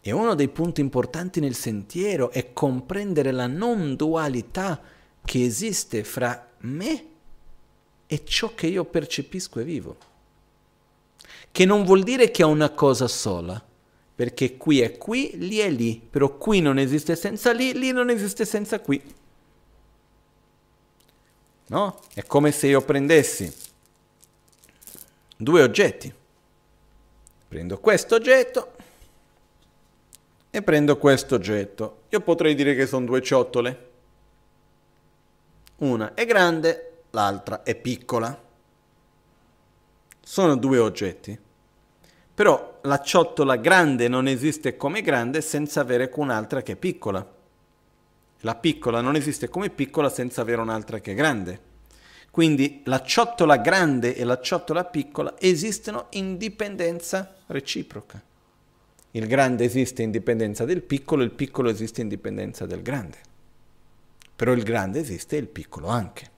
E uno dei punti importanti nel sentiero è comprendere la non dualità che esiste fra me e ciò che io percepisco e vivo. Che non vuol dire che è una cosa sola, perché qui è qui, lì è lì, però qui non esiste senza lì, lì non esiste senza qui. No? È come se io prendessi due oggetti. Prendo questo oggetto e prendo questo oggetto. Io potrei dire che sono due ciotole. Una è grande, l'altra è piccola. Sono due oggetti. Però la ciotola grande non esiste come grande senza avere un'altra che è piccola. La piccola non esiste come piccola senza avere un'altra che è grande. Quindi la ciotola grande e la ciotola piccola esistono in dipendenza reciproca. Il grande esiste in dipendenza del piccolo, il piccolo esiste in dipendenza del grande. Però il grande esiste e il piccolo anche.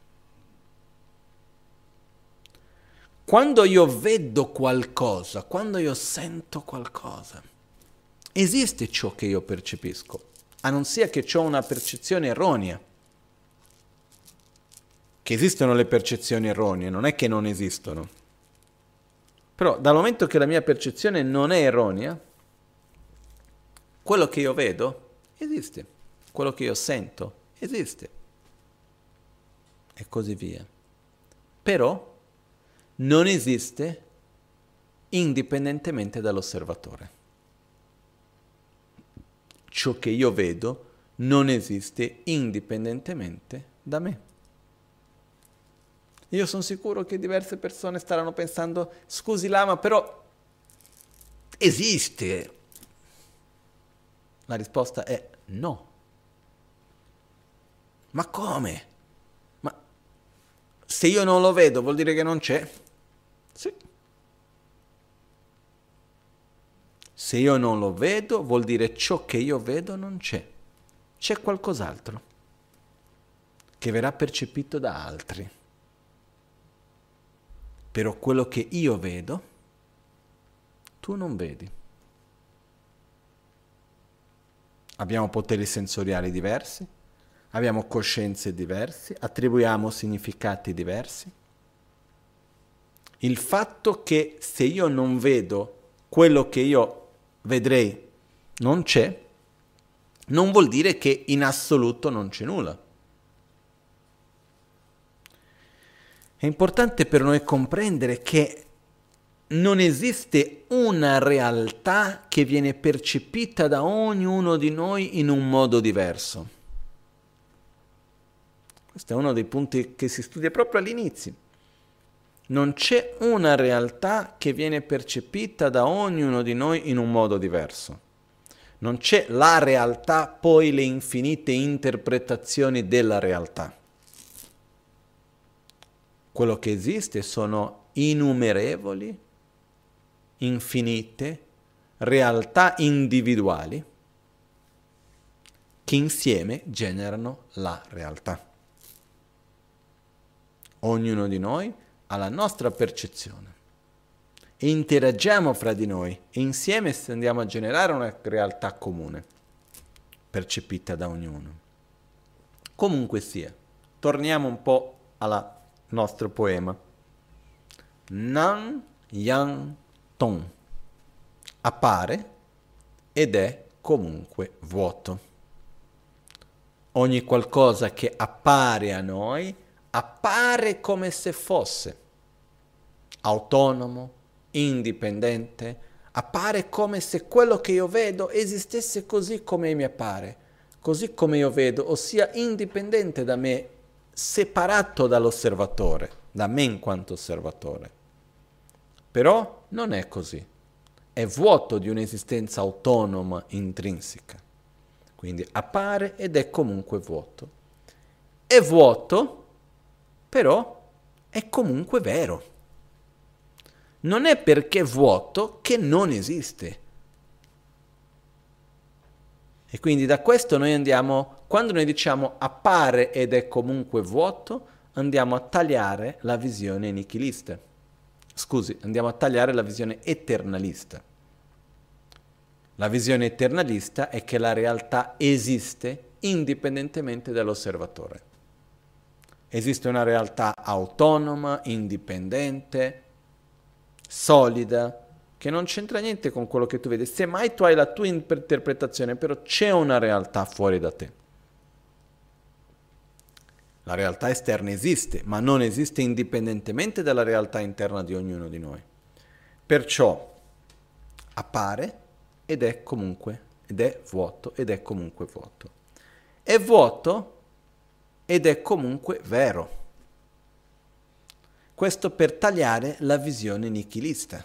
Quando io vedo qualcosa, quando io sento qualcosa, esiste ciò che io percepisco, a non sia che ho una percezione erronea. Che esistono le percezioni erronee, non è che non esistono. Però dal momento che la mia percezione non è erronea, quello che io vedo esiste, quello che io sento esiste e così via. Però non esiste indipendentemente dall'osservatore. Ciò che io vedo non esiste indipendentemente da me. Io sono sicuro che diverse persone staranno pensando, scusi Lama, però esiste la risposta è no. Ma come? Ma se io non lo vedo vuol dire che non c'è? Se io non lo vedo vuol dire ciò che io vedo non c'è. C'è qualcos'altro che verrà percepito da altri. Però quello che io vedo, tu non vedi. Abbiamo poteri sensoriali diversi, abbiamo coscienze diverse, attribuiamo significati diversi. Il fatto che se io non vedo quello che io vedrei non c'è, non vuol dire che in assoluto non c'è nulla. È importante per noi comprendere che non esiste una realtà che viene percepita da ognuno di noi in un modo diverso. Questo è uno dei punti che si studia proprio all'inizio. Non c'è una realtà che viene percepita da ognuno di noi in un modo diverso. Non c'è la realtà, poi le infinite interpretazioni della realtà. Quello che esiste sono innumerevoli, infinite realtà individuali che insieme generano la realtà. Ognuno di noi ha la nostra percezione interagiamo fra di noi e insieme andiamo a generare una realtà comune, percepita da ognuno. Comunque sia, torniamo un po' al nostro poema. Nan Yang Tong appare ed è comunque vuoto. Ogni qualcosa che appare a noi appare come se fosse autonomo, indipendente, appare come se quello che io vedo esistesse così come mi appare, così come io vedo, ossia indipendente da me, separato dall'osservatore, da me in quanto osservatore. Però non è così, è vuoto di un'esistenza autonoma, intrinseca. Quindi appare ed è comunque vuoto. È vuoto, però è comunque vero. Non è perché è vuoto che non esiste. E quindi da questo noi andiamo, quando noi diciamo appare ed è comunque vuoto, andiamo a tagliare la visione nichilista. Scusi, andiamo a tagliare la visione eternalista. La visione eternalista è che la realtà esiste indipendentemente dall'osservatore. Esiste una realtà autonoma, indipendente, solida, che non c'entra niente con quello che tu vedi. Semmai tu hai la tua interpretazione, però c'è una realtà fuori da te. La realtà esterna esiste, ma non esiste indipendentemente dalla realtà interna di ognuno di noi. Perciò appare ed è comunque, ed è vuoto, ed è comunque vuoto. È vuoto ed è comunque vero. Questo per tagliare la visione nichilista.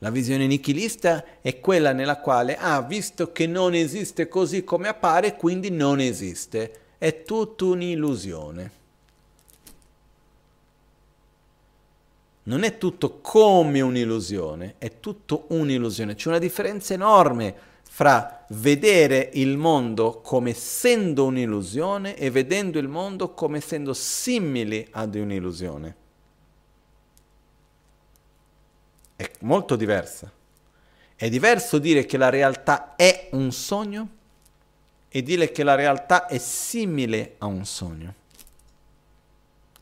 La visione nichilista è quella nella quale, ah, visto che non esiste così come appare, quindi non esiste. È tutta un'illusione. non è tutto come un'illusione, è tutto un'illusione. C'è una differenza enorme fra vedere il mondo come essendo un'illusione e vedendo il mondo come essendo simili ad un'illusione. È molto diversa. È diverso dire che la realtà è un sogno e dire che la realtà è simile a un sogno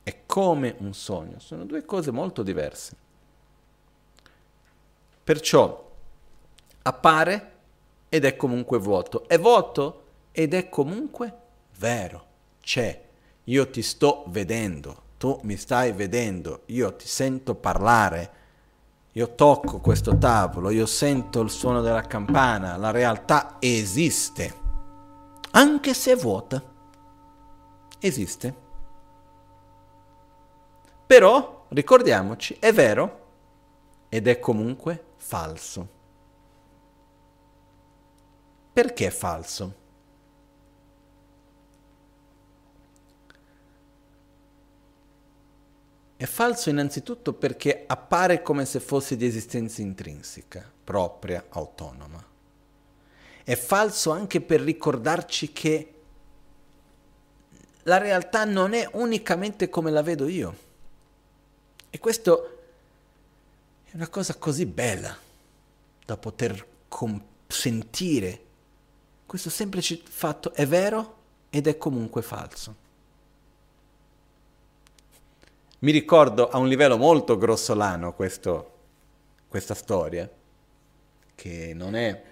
è come un sogno, sono due cose molto diverse. Perciò appare ed è comunque vuoto, è vuoto ed è comunque vero, c'è, io ti sto vedendo, tu mi stai vedendo, io ti sento parlare, io tocco questo tavolo, io sento il suono della campana, la realtà esiste, anche se è vuota, esiste. Però, ricordiamoci, è vero ed è comunque falso. Perché è falso? È falso innanzitutto perché appare come se fosse di esistenza intrinseca, propria, autonoma. È falso anche per ricordarci che la realtà non è unicamente come la vedo io. E questo è una cosa così bella da poter sentire. Questo semplice fatto è vero ed è comunque falso. Mi ricordo a un livello molto grossolano questo, questa storia, che non è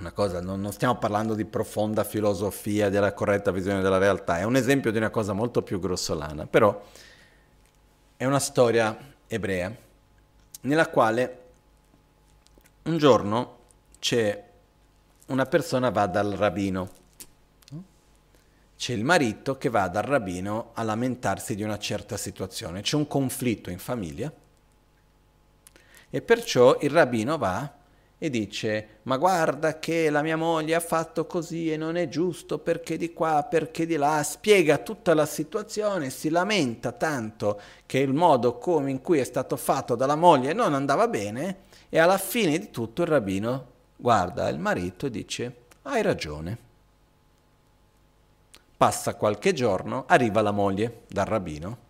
una cosa, non, non, stiamo parlando di profonda filosofia, della corretta visione della realtà, è un esempio di una cosa molto più grossolana, però è una storia ebrea nella quale un giorno c'è una persona va dal rabbino. C'è il marito che va dal rabbino a lamentarsi di una certa situazione, c'è un conflitto in famiglia. E perciò il rabbino va e dice ma guarda che la mia moglie ha fatto così e non è giusto perché di qua, perché di là, spiega tutta la situazione, si lamenta tanto che il modo come in cui è stato fatto dalla moglie non andava bene e alla fine di tutto il rabbino guarda il marito e dice hai ragione. Passa qualche giorno, arriva la moglie dal rabbino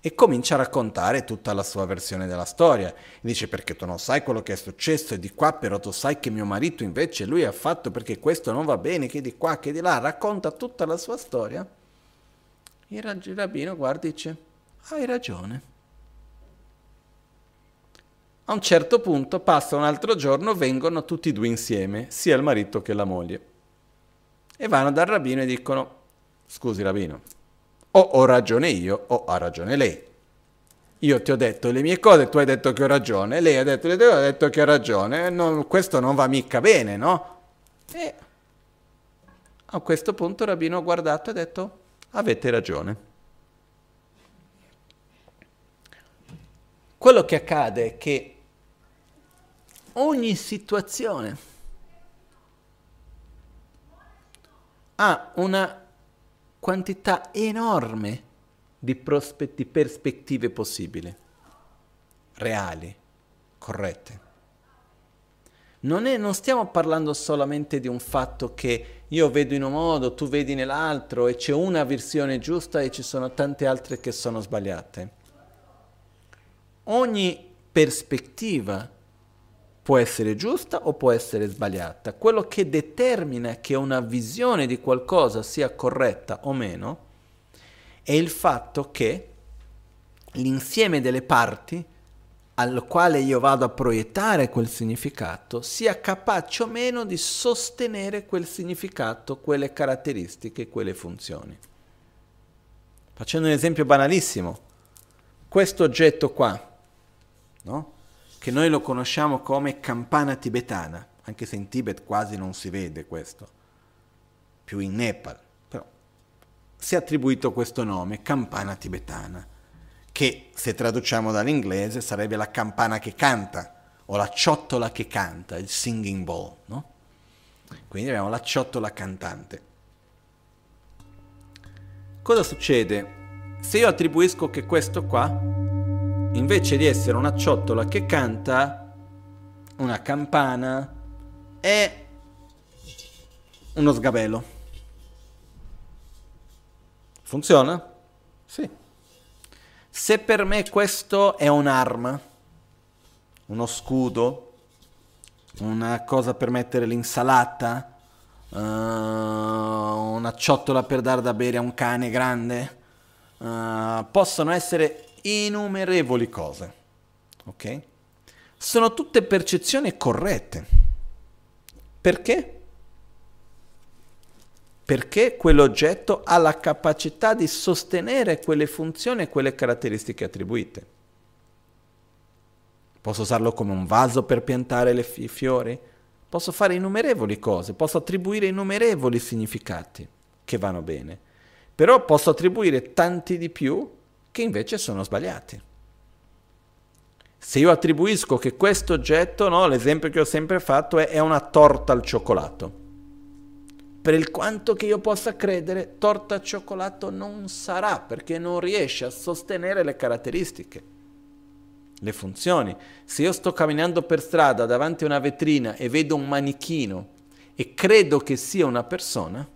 e comincia a raccontare tutta la sua versione della storia. Dice perché tu non sai quello che è successo e di qua, però tu sai che mio marito invece lui ha fatto perché questo non va bene, che di qua, che di là, racconta tutta la sua storia. Il rabbino guarda e dice, hai ragione. A un certo punto passa un altro giorno, vengono tutti e due insieme, sia il marito che la moglie. E vanno dal rabbino e dicono, Scusi Rabino, o ho ragione io o ha ragione lei. Io ti ho detto le mie cose, tu hai detto che ho ragione, lei ha detto le tue ha detto che ho ragione, non, questo non va mica bene, no? E a questo punto Rabino ha guardato e ha detto, avete ragione. Quello che accade è che ogni situazione ha una quantità enorme di, prospetti, prospettive possibili, reali, corrette. Non, è, non, stiamo parlando solamente di un fatto che io vedo in un modo, tu vedi nell'altro e c'è una versione giusta e ci sono tante altre che sono sbagliate. Ogni prospettiva può essere giusta o può essere sbagliata. Quello che determina che una visione di qualcosa sia corretta o meno è il fatto che l'insieme delle parti al quale io vado a proiettare quel significato sia capace o meno di sostenere quel significato, quelle caratteristiche, quelle funzioni. Facendo un esempio banalissimo, questo oggetto qua, no? Che noi lo conosciamo come campana tibetana, anche se in Tibet quasi non si vede questo, più in Nepal, però si è attribuito questo nome, campana tibetana, che se traduciamo dall'inglese sarebbe la campana che canta o la ciotola che canta, il singing bowl, no? Quindi abbiamo la ciotola cantante. Cosa succede? Se io attribuisco che questo qua invece di essere una ciotola che canta, una campana, è uno sgabello. Funziona? Sì. Se per me questo è un'arma, uno scudo, una cosa per mettere l'insalata, uh, una ciotola per dare da bere a un cane grande, uh, possono essere innumerevoli cose. Ok? Sono tutte percezioni corrette. Perché? Perché quell'oggetto ha la capacità di sostenere quelle funzioni e quelle caratteristiche attribuite. Posso usarlo come un vaso per piantare fi- fiori? Posso fare innumerevoli cose, posso attribuire innumerevoli significati che vanno bene, però posso attribuire tanti di più che invece sono sbagliati. Se io attribuisco che questo oggetto, no, l'esempio che ho sempre fatto è, è una torta al cioccolato. Per il quanto che io possa credere, torta al cioccolato non sarà perché non riesce a sostenere le caratteristiche, le funzioni. Se io sto camminando per strada davanti a una vetrina e vedo un manichino e credo che sia una persona,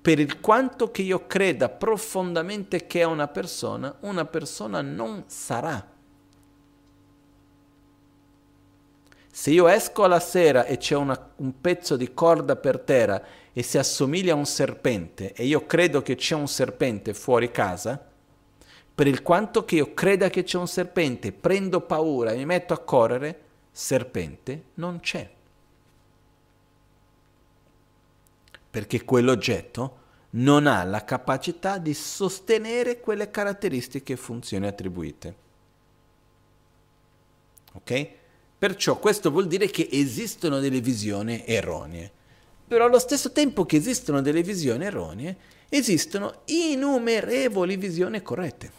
per il quanto che io creda profondamente che è una persona, una persona non sarà. Se io esco alla sera e c'è una, un pezzo di corda per terra e si assomiglia a un serpente e io credo che c'è un serpente fuori casa, per il quanto che io creda che c'è un serpente, prendo paura e mi metto a correre, serpente non c'è. Perché quell'oggetto non ha la capacità di sostenere quelle caratteristiche e funzioni attribuite. Ok? Perciò questo vuol dire che esistono delle visioni erronee. Però allo stesso tempo che esistono delle visioni erronee, esistono innumerevoli visioni corrette.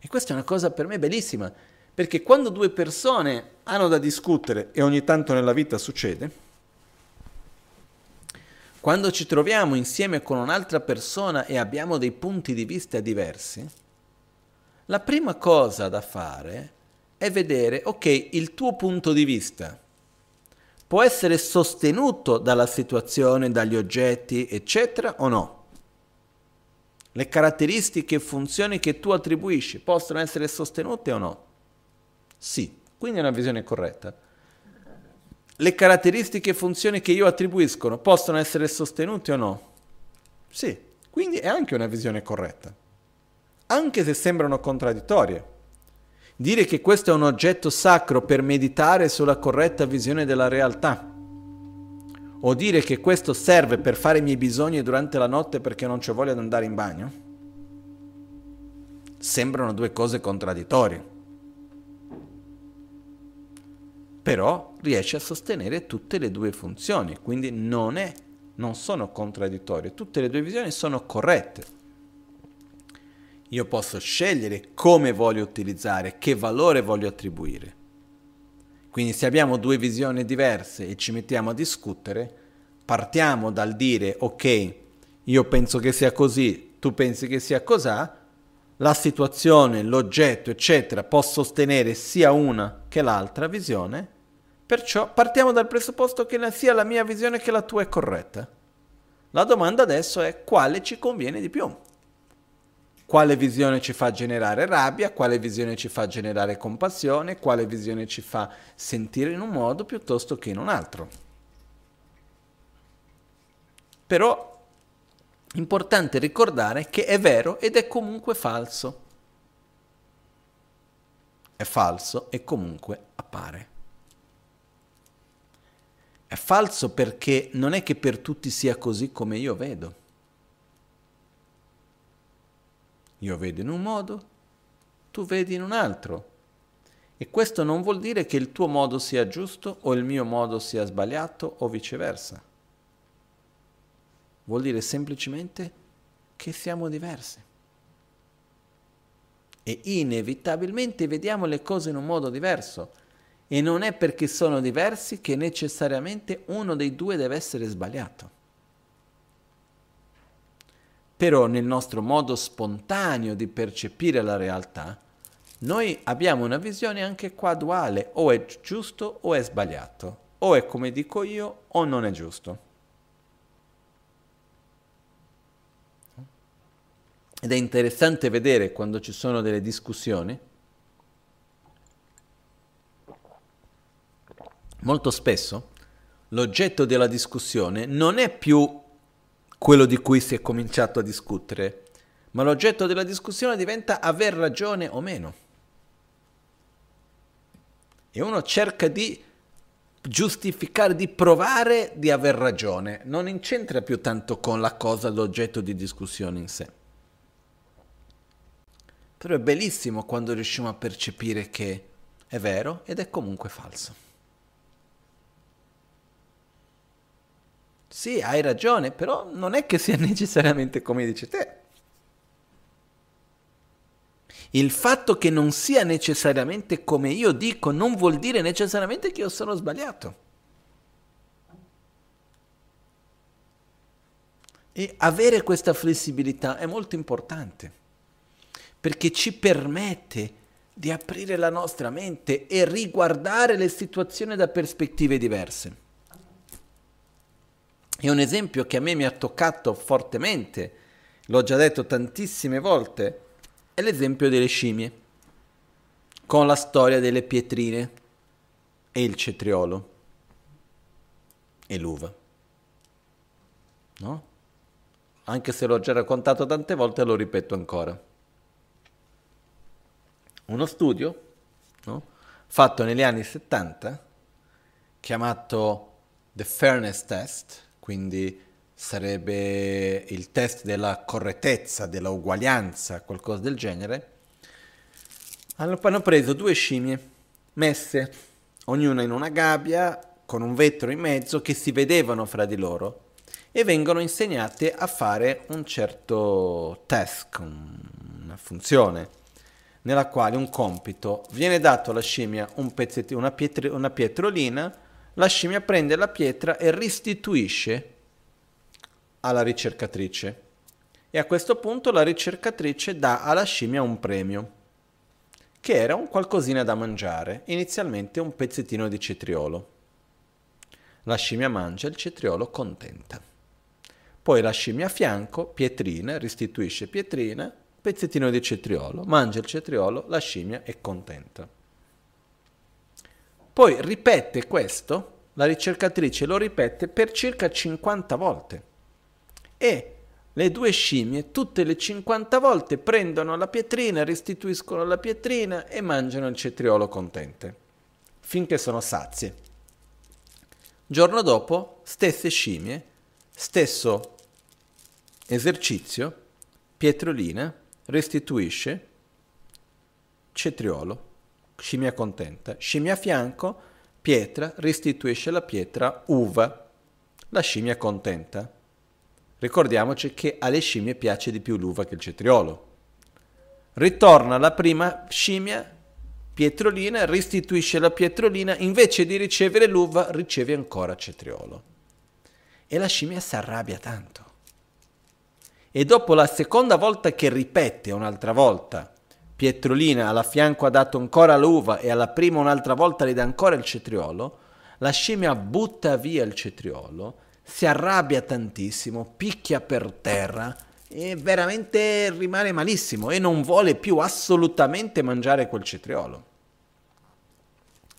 E questa è una cosa per me bellissima, perché quando due persone hanno da discutere, e ogni tanto nella vita succede, quando ci troviamo insieme con un'altra persona e abbiamo dei punti di vista diversi, la prima cosa da fare è vedere, ok, il tuo punto di vista può essere sostenuto dalla situazione, dagli oggetti, eccetera, o no? Le caratteristiche e funzioni che tu attribuisci possono essere sostenute o no? Sì, quindi è una visione corretta. Le caratteristiche e funzioni che io attribuiscono possono essere sostenute o no? Sì, quindi è anche una visione corretta. Anche se sembrano contraddittorie. Dire che questo è un oggetto sacro per meditare sulla corretta visione della realtà. O dire che questo serve per fare i miei bisogni durante la notte perché non c'è voglia di andare in bagno. Sembrano due cose contraddittorie. Però riesce a sostenere tutte le due funzioni, quindi non, è, non sono contraddittorie, tutte le due visioni sono corrette. Io posso scegliere come voglio utilizzare, che valore voglio attribuire. Quindi se abbiamo due visioni diverse e ci mettiamo a discutere, partiamo dal dire ok, io penso che sia così, tu pensi che sia cos'ha, la situazione, l'oggetto, eccetera, può sostenere sia una che l'altra visione, perciò partiamo dal presupposto che sia la mia visione che la tua è corretta. La domanda adesso è quale ci conviene di più quale visione ci fa generare rabbia, quale visione ci fa generare compassione, quale visione ci fa sentire in un modo piuttosto che in un altro. Però importante ricordare che è vero ed è comunque falso. È falso e comunque appare. È falso perché non è che per tutti sia così come io vedo. Io vedo in un modo, tu vedi in un altro. E questo non vuol dire che il tuo modo sia giusto o il mio modo sia sbagliato o viceversa. Vuol dire semplicemente che siamo diversi. E inevitabilmente vediamo le cose in un modo diverso. E non è perché sono diversi che necessariamente uno dei due deve essere sbagliato. Però nel nostro modo spontaneo di percepire la realtà, noi abbiamo una visione anche qua duale, o è giusto o è sbagliato, o è come dico io o non è giusto. Ed è interessante vedere quando ci sono delle discussioni, molto spesso l'oggetto della discussione non è più quello di cui si è cominciato a discutere, ma l'oggetto della discussione diventa aver ragione o meno. E uno cerca di giustificare, di provare di aver ragione, non incentra più tanto con la cosa, l'oggetto di discussione in sé. Però è bellissimo quando riusciamo a percepire che è vero ed è comunque falso. Sì, hai ragione, però non è che sia <laughs> necessariamente come dici te. Il fatto che non sia necessariamente come io dico non vuol dire necessariamente che io sono sbagliato. E avere questa flessibilità è molto importante, perché ci permette di aprire la nostra mente e riguardare le situazioni da prospettive diverse. E un esempio che a me mi ha toccato fortemente, l'ho già detto tantissime volte, è l'esempio delle scimmie, con la storia delle pietrine e il cetriolo e l'uva. No? Anche se l'ho già raccontato tante volte, lo ripeto ancora. Uno studio no? fatto negli anni 70, chiamato The Fairness Test, quindi sarebbe il test della correttezza, della uguaglianza, qualcosa del genere, hanno preso due scimmie messe, ognuna in una gabbia, con un vetro in mezzo che si vedevano fra di loro e vengono insegnate a fare un certo task, una funzione nella quale un compito viene dato alla scimmia un una, pietri, una pietrolina, la scimmia prende la pietra e restituisce alla ricercatrice e a questo punto la ricercatrice dà alla scimmia un premio che era un qualcosina da mangiare, inizialmente un pezzettino di cetriolo. La scimmia mangia il cetriolo contenta. Poi la scimmia a fianco, pietrina, restituisce pietrina, pezzettino di cetriolo, mangia il cetriolo, la scimmia è contenta. Poi ripete questo, la ricercatrice lo ripete per circa 50 volte e le due scimmie tutte le 50 volte prendono la pietrina, restituiscono la pietrina e mangiano il cetriolo contente, finché sono sazie. Giorno dopo, stesse scimmie, stesso esercizio, pietrolina, restituisce cetriolo, scimmia contenta, scimmia a fianco, pietra, restituisce la pietra, uva, la scimmia contenta Ricordiamoci che alle scimmie piace di più l'uva che il cetriolo. Ritorna la prima scimmia, pietrolina, restituisce la pietrolina, invece di ricevere l'uva riceve ancora cetriolo. E la scimmia si arrabbia tanto. E dopo la seconda volta che ripete un'altra volta, Pietrolina alla fianco ha dato ancora l'uva e alla prima un'altra volta le dà ancora il cetriolo, la scimmia butta via il cetriolo si arrabbia tantissimo, picchia per terra e veramente rimane malissimo e non vuole più assolutamente mangiare quel cetriolo.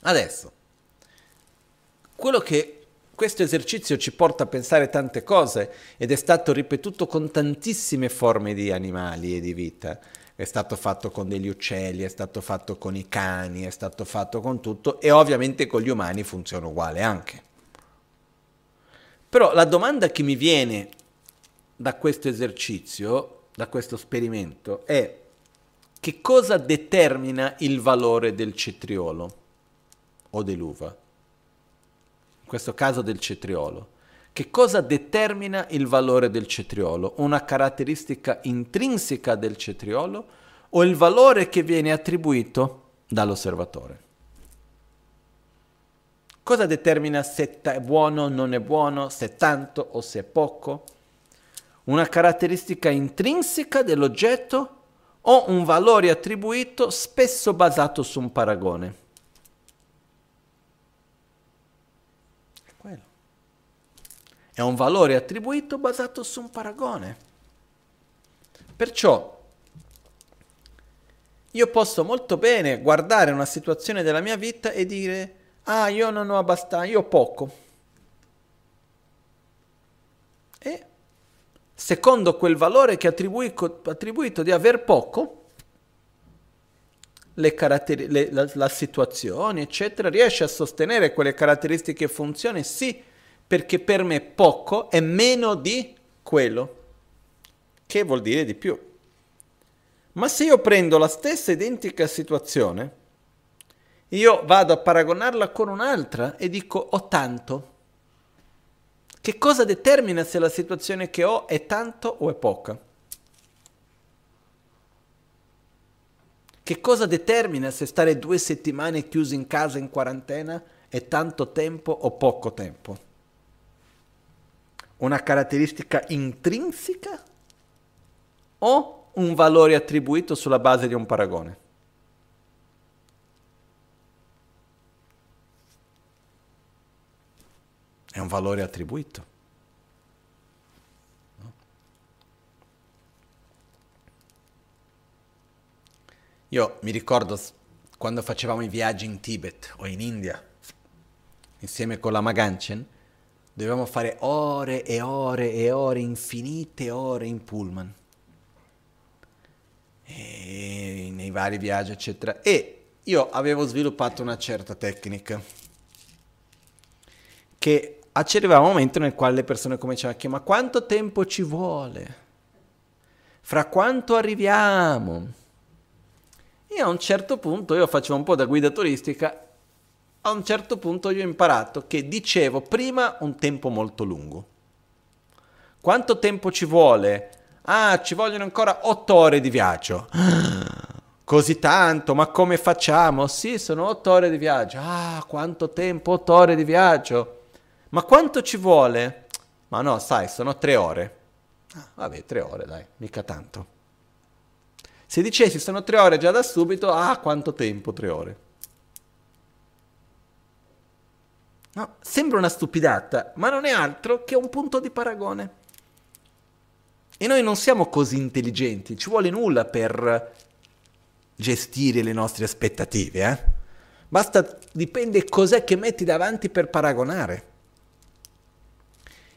Adesso, quello che questo esercizio ci porta a pensare tante cose ed è stato ripetuto con tantissime forme di animali e di vita. È stato fatto con degli uccelli, è stato fatto con i cani, è stato fatto con tutto e ovviamente con gli umani funziona uguale anche. Però la domanda che mi viene da questo esercizio, da questo esperimento, è che cosa determina il valore del cetriolo o dell'uva? In questo caso del cetriolo. Che cosa determina il valore del cetriolo? Una caratteristica intrinseca del cetriolo o il valore che viene attribuito dall'osservatore? Cosa determina se è buono o non è buono, se è tanto o se è poco? Una caratteristica intrinseca dell'oggetto o un valore attribuito spesso basato su un paragone? È quello. È un valore attribuito basato su un paragone. Perciò io posso molto bene guardare una situazione della mia vita e dire Ah, io non ho abbastanza, io ho poco. E secondo quel valore che ho attribuito di aver poco, le caratteri- le, la, la situazione, eccetera, riesce a sostenere quelle caratteristiche e funzioni? Sì, perché per me poco è meno di quello, che vuol dire di più. Ma se io prendo la stessa identica situazione, io vado a paragonarla con un'altra e dico ho tanto. Che cosa determina se la situazione che ho è tanto o è poca? Che cosa determina se stare due settimane chiusi in casa in quarantena è tanto tempo o poco tempo? Una caratteristica intrinseca o un valore attribuito sulla base di un paragone? È un valore attribuito. Io mi ricordo quando facevamo i viaggi in Tibet o in India, insieme con la Maganchen, dovevamo fare ore e ore e ore, infinite ore in pullman. E nei vari viaggi, eccetera. E io avevo sviluppato una certa tecnica che arrivava un momento nel quale le persone cominciavano a chiedere ma quanto tempo ci vuole? Fra quanto arriviamo? E a un certo punto io facevo un po' da guida turistica, a un certo punto io ho imparato che dicevo prima un tempo molto lungo. Quanto tempo ci vuole? Ah, ci vogliono ancora otto ore di viaggio. <gasps> Così tanto, ma come facciamo? Sì, sono otto ore di viaggio. Ah, quanto tempo, otto ore di viaggio. Ma quanto ci vuole? Ma no, sai, sono tre ore. Ah, vabbè, tre ore, dai, mica tanto. Se dicessi sono tre ore già da subito, ah, quanto tempo, tre ore. No, sembra una stupidata, ma non è altro che un punto di paragone. E noi non siamo così intelligenti, ci vuole nulla per gestire le nostre aspettative, eh? Basta, dipende cos'è che metti davanti per paragonare.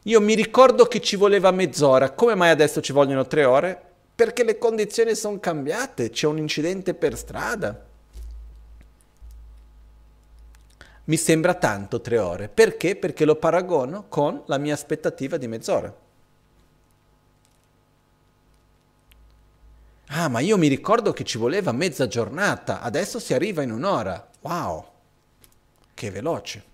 Io mi ricordo che ci voleva mezz'ora, come mai adesso ci vogliono tre ore? Perché le condizioni sono cambiate, c'è un incidente per strada. Mi sembra tanto tre ore. Perché? Perché lo paragono con la mia aspettativa di mezz'ora. Ah, ma io mi ricordo che ci voleva mezza giornata, adesso si arriva in un'ora. Wow, che veloce.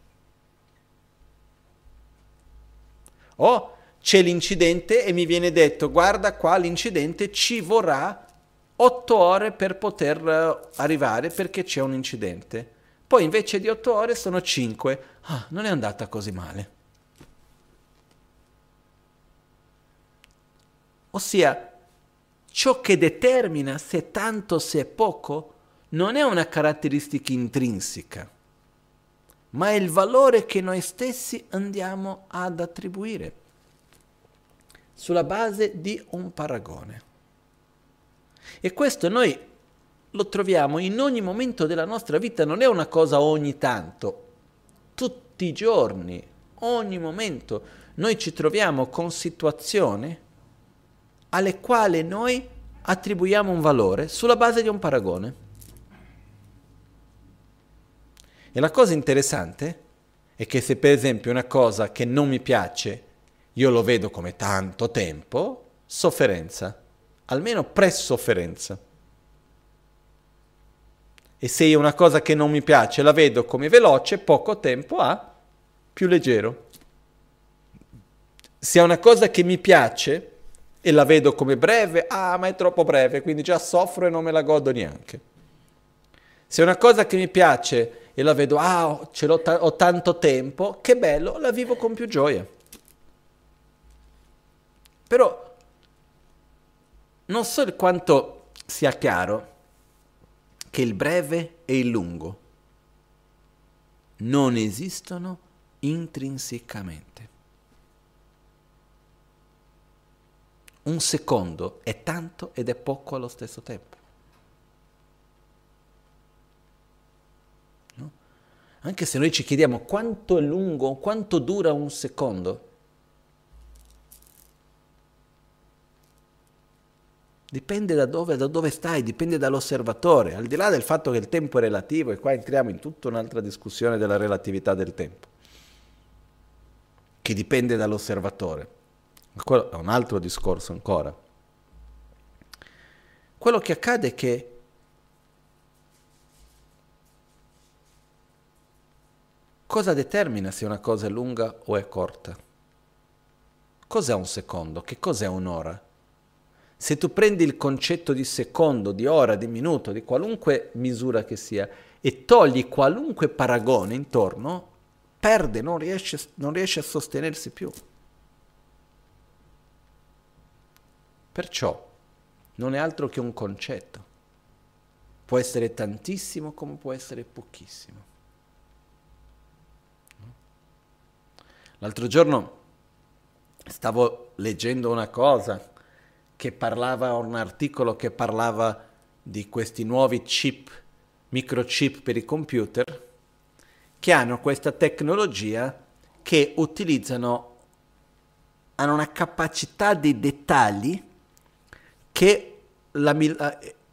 O c'è l'incidente e mi viene detto, guarda qua l'incidente ci vorrà otto ore per poter eh, arrivare perché c'è un incidente. Poi invece di otto ore sono cinque. Ah, non è andata così male. Ossia, ciò che determina se tanto o se poco non è una caratteristica intrinseca, ma è il valore che noi stessi andiamo ad attribuire sulla base di un paragone. E questo noi lo troviamo in ogni momento della nostra vita, non è una cosa ogni tanto, tutti i giorni, ogni momento, noi ci troviamo con situazioni alle quali noi attribuiamo un valore sulla base di un paragone. E la cosa interessante è che se per esempio una cosa che non mi piace io lo vedo come tanto tempo, sofferenza, almeno pre-sofferenza. E se io una cosa che non mi piace la vedo come veloce, poco tempo ha, più leggero. Se è una cosa che mi piace, e la vedo come breve, ah ma è troppo breve, quindi già soffro e non me la godo neanche. Se è una cosa che mi piace e la vedo, ah ce l'ho ta- ho tanto tempo, che bello, la vivo con più gioia. Però non so quanto sia chiaro che il breve e il lungo non esistono intrinsecamente. un secondo è tanto ed è poco allo stesso tempo. No? Anche se noi ci chiediamo quanto è lungo, quanto dura un secondo, Dipende da dove, da dove, stai, dipende dall'osservatore, al di là del fatto che il tempo è relativo, e qua entriamo in tutta un'altra discussione della relatività del tempo, che dipende dall'osservatore. Quello è un altro discorso ancora. Quello che accade è che cosa determina se una cosa è lunga o è corta? Cos'è un secondo? Che cos'è un'ora? Se tu prendi il concetto di secondo, di ora, di minuto, di qualunque misura che sia, e togli qualunque paragone intorno, perde, non riesce, non riesce a sostenersi più. Perciò non è altro che un concetto. Può essere tantissimo come può essere pochissimo. L'altro giorno stavo leggendo una cosa che parlava, un articolo che parlava di questi nuovi chip, microchip per i computer, che hanno questa tecnologia che utilizzano, hanno una capacità di dettagli che la,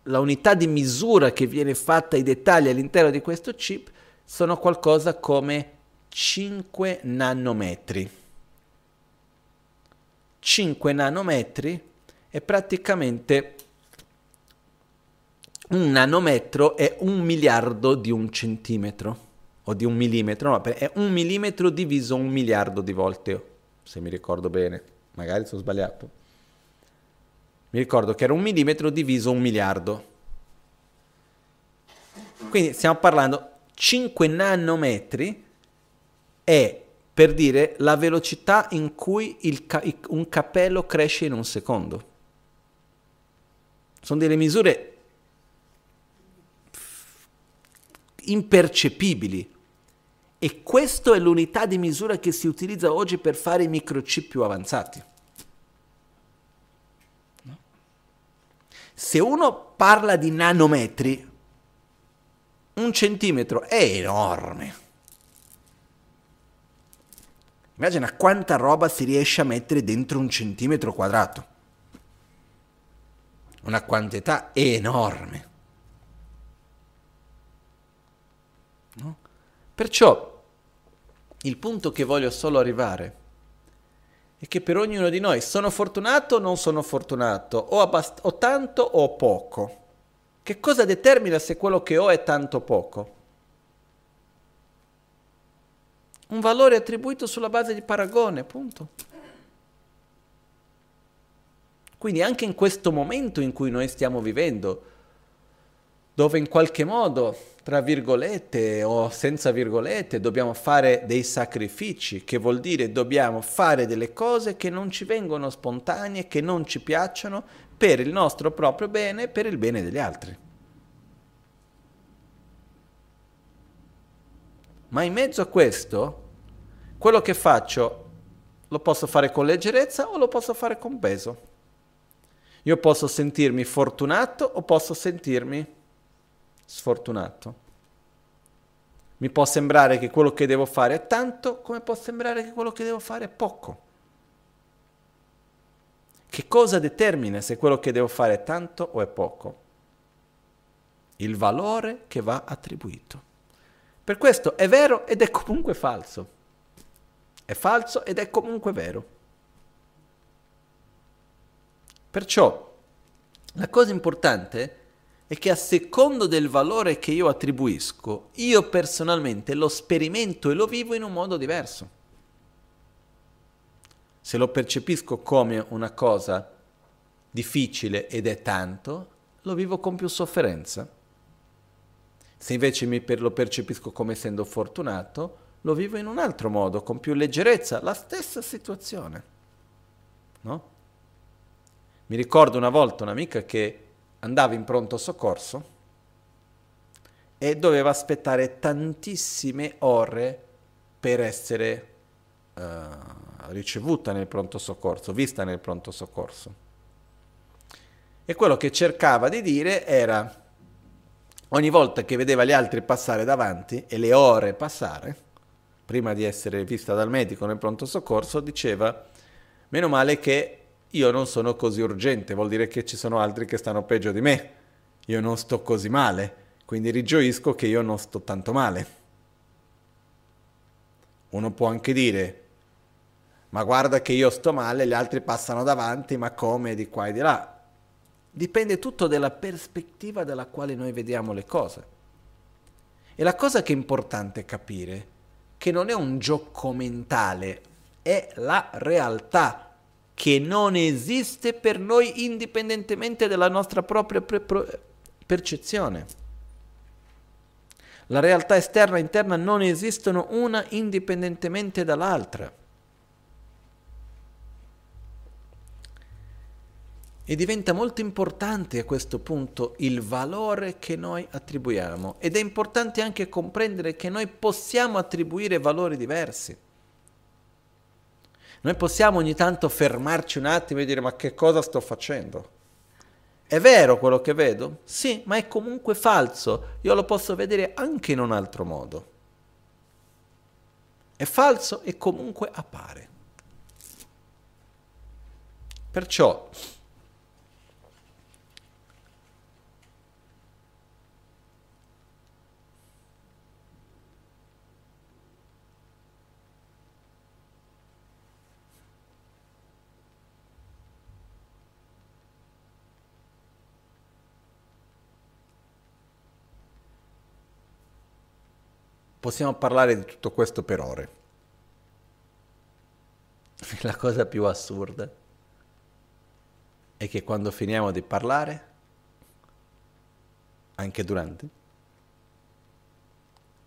la unità di misura che viene fatta, i dettagli all'interno di questo chip, sono qualcosa come 5 nanometri. 5 nanometri è praticamente un nanometro è un miliardo di un centimetro. o di un millimetro, no, è un millimetro diviso un miliardo di volte, se mi ricordo bene, magari sono sbagliato. Mi ricordo che era un millimetro diviso un miliardo. Quindi stiamo parlando 5 nanometri è per dire la velocità in cui ca- un capello cresce in un secondo. Sono delle misure impercepibili. E questa è l'unità di misura che si utilizza oggi per fare i microchip più avanzati. Se uno parla di nanometri, un centimetro è enorme. Immagina quanta roba si riesce a mettere dentro un centimetro quadrato. Una quantità enorme. No? Perciò il punto che voglio solo arrivare è che per ognuno di noi sono fortunato o non sono fortunato, o, abbast- o tanto o poco. Che cosa determina se quello che ho è tanto o poco? Un valore attribuito sulla base di paragone, punto. Quindi anche in questo momento in cui noi stiamo vivendo, dove in qualche modo, tra virgolette o senza virgolette, dobbiamo fare dei sacrifici, che vuol dire dobbiamo fare delle cose che non ci vengono spontanee, che non ci piacciono, per il nostro proprio bene, per il bene degli altri. Ma in mezzo a questo, quello che faccio lo posso fare con leggerezza o lo posso fare con peso. Io posso sentirmi fortunato o posso sentirmi sfortunato. Mi può sembrare che quello che devo fare è tanto, come può sembrare che quello che devo fare è poco. Che cosa determina se quello che devo fare è tanto o è poco? Il valore che va attribuito. Per questo è vero ed è comunque falso. È falso ed è comunque vero. Perciò la cosa importante è che a secondo del valore che io attribuisco, io personalmente lo sperimento e lo vivo in un modo diverso. Se lo percepisco come una cosa difficile ed è tanto, lo vivo con più sofferenza. Se invece per, lo percepisco come essendo fortunato, lo vivo in un altro modo, con più leggerezza, la stessa situazione. No? Mi ricordo una volta un'amica che andava in pronto soccorso e doveva aspettare tantissime ore per essere uh, ricevuta nel pronto soccorso, vista nel pronto soccorso. E quello che cercava di dire era, ogni volta che vedeva gli altri passare davanti e le ore passare, prima di essere vista dal medico nel pronto soccorso, diceva, meno male che io non sono così urgente, vuol dire che ci sono altri che stanno peggio di me, io non sto così male, quindi rigioisco che io non sto tanto male. Uno può anche dire, ma guarda che io sto male, gli altri passano davanti, ma come di qua e di là. Dipende tutto dalla prospettiva dalla quale noi vediamo le cose. E la cosa che è importante capire, che non è un gioco mentale, è la realtà che non esiste per noi indipendentemente dalla nostra propria percezione. La realtà esterna e interna non esistono una indipendentemente dall'altra. E diventa molto importante a questo punto il valore che noi attribuiamo ed è importante anche comprendere che noi possiamo attribuire valori diversi. Noi possiamo ogni tanto fermarci un attimo e dire ma che cosa sto facendo? È vero quello che vedo? Sì, ma è comunque falso. Io lo posso vedere anche in un altro modo. È falso e comunque appare. Perciò possiamo parlare di tutto questo per ore. La cosa più assurda è che quando finiamo di parlare, anche durante,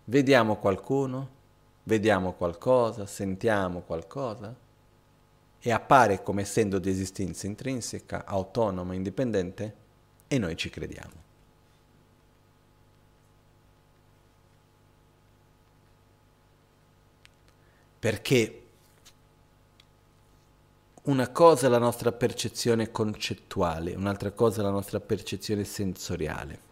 vediamo qualcuno, vediamo qualcosa, sentiamo qualcosa e appare come essendo di esistenza intrinseca, autonoma, indipendente e noi ci crediamo. Perché una cosa è la nostra percezione concettuale, un'altra cosa è la nostra percezione sensoriale.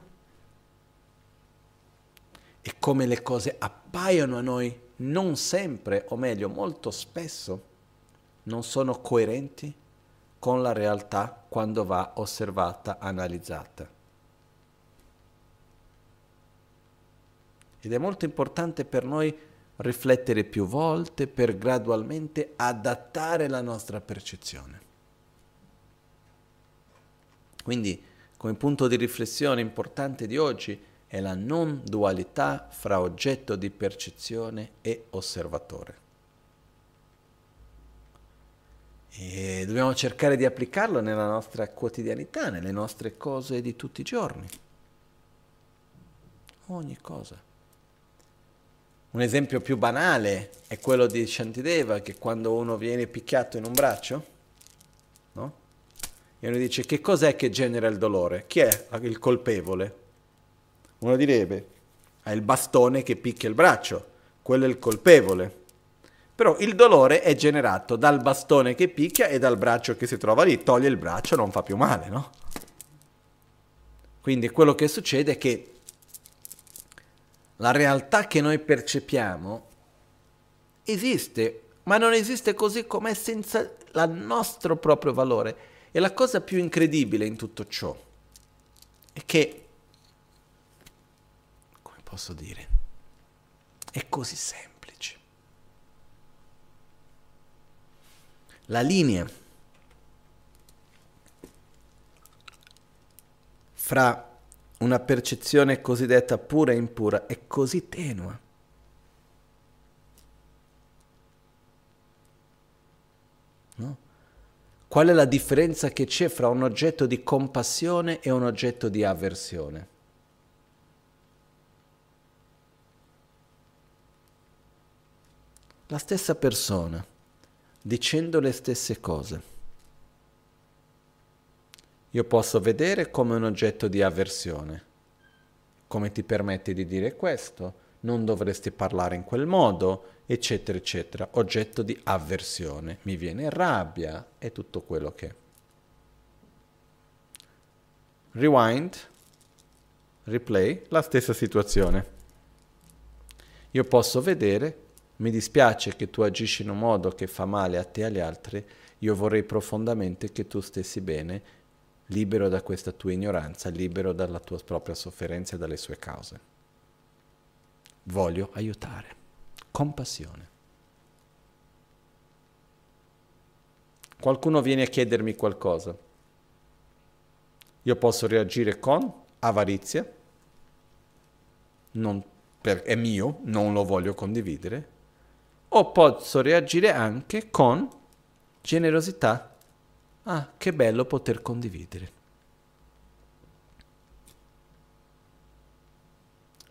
E come le cose appaiono a noi non sempre, o meglio molto spesso, non sono coerenti con la realtà quando va osservata, analizzata. Ed è molto importante per noi riflettere più volte per gradualmente adattare la nostra percezione. Quindi, come punto di riflessione importante di oggi è la non dualità fra oggetto di percezione e osservatore. E dobbiamo cercare di applicarlo nella nostra quotidianità, nelle nostre cose di tutti i giorni. Ogni cosa. Un esempio più banale è quello di Shantideva, che quando uno viene picchiato in un braccio, no? E uno dice che cos'è che genera il dolore? Chi è il colpevole? Uno direbbe, è il bastone che picchia il braccio, quello è il colpevole. Però il dolore è generato dal bastone che picchia e dal braccio che si trova lì. Toglie il braccio, non fa più male, no? Quindi quello che succede è che la realtà che noi percepiamo esiste, ma non esiste così com'è senza il nostro proprio valore. E la cosa più incredibile in tutto ciò è che, come posso dire, è così semplice. La linea fra una percezione cosiddetta pura e impura è così tenua. No? Qual è la differenza che c'è fra un oggetto di compassione e un oggetto di avversione? La stessa persona, dicendo le stesse cose io posso vedere come un oggetto di avversione. Come ti permetti di dire questo? Non dovresti parlare in quel modo, eccetera, eccetera. Oggetto di avversione. Mi viene rabbia e tutto quello che. Rewind, replay, la stessa situazione. Io posso vedere, mi dispiace che tu agisci in un modo che fa male a te e agli altri, io vorrei profondamente che tu stessi bene libero da questa tua ignoranza, libero dalla tua propria sofferenza e dalle sue cause. Voglio aiutare. Compassione. Qualcuno viene a chiedermi qualcosa. Io posso reagire con avarizia, per, è mio, non lo voglio condividere, o posso reagire anche con generosità Ah, che bello poter condividere.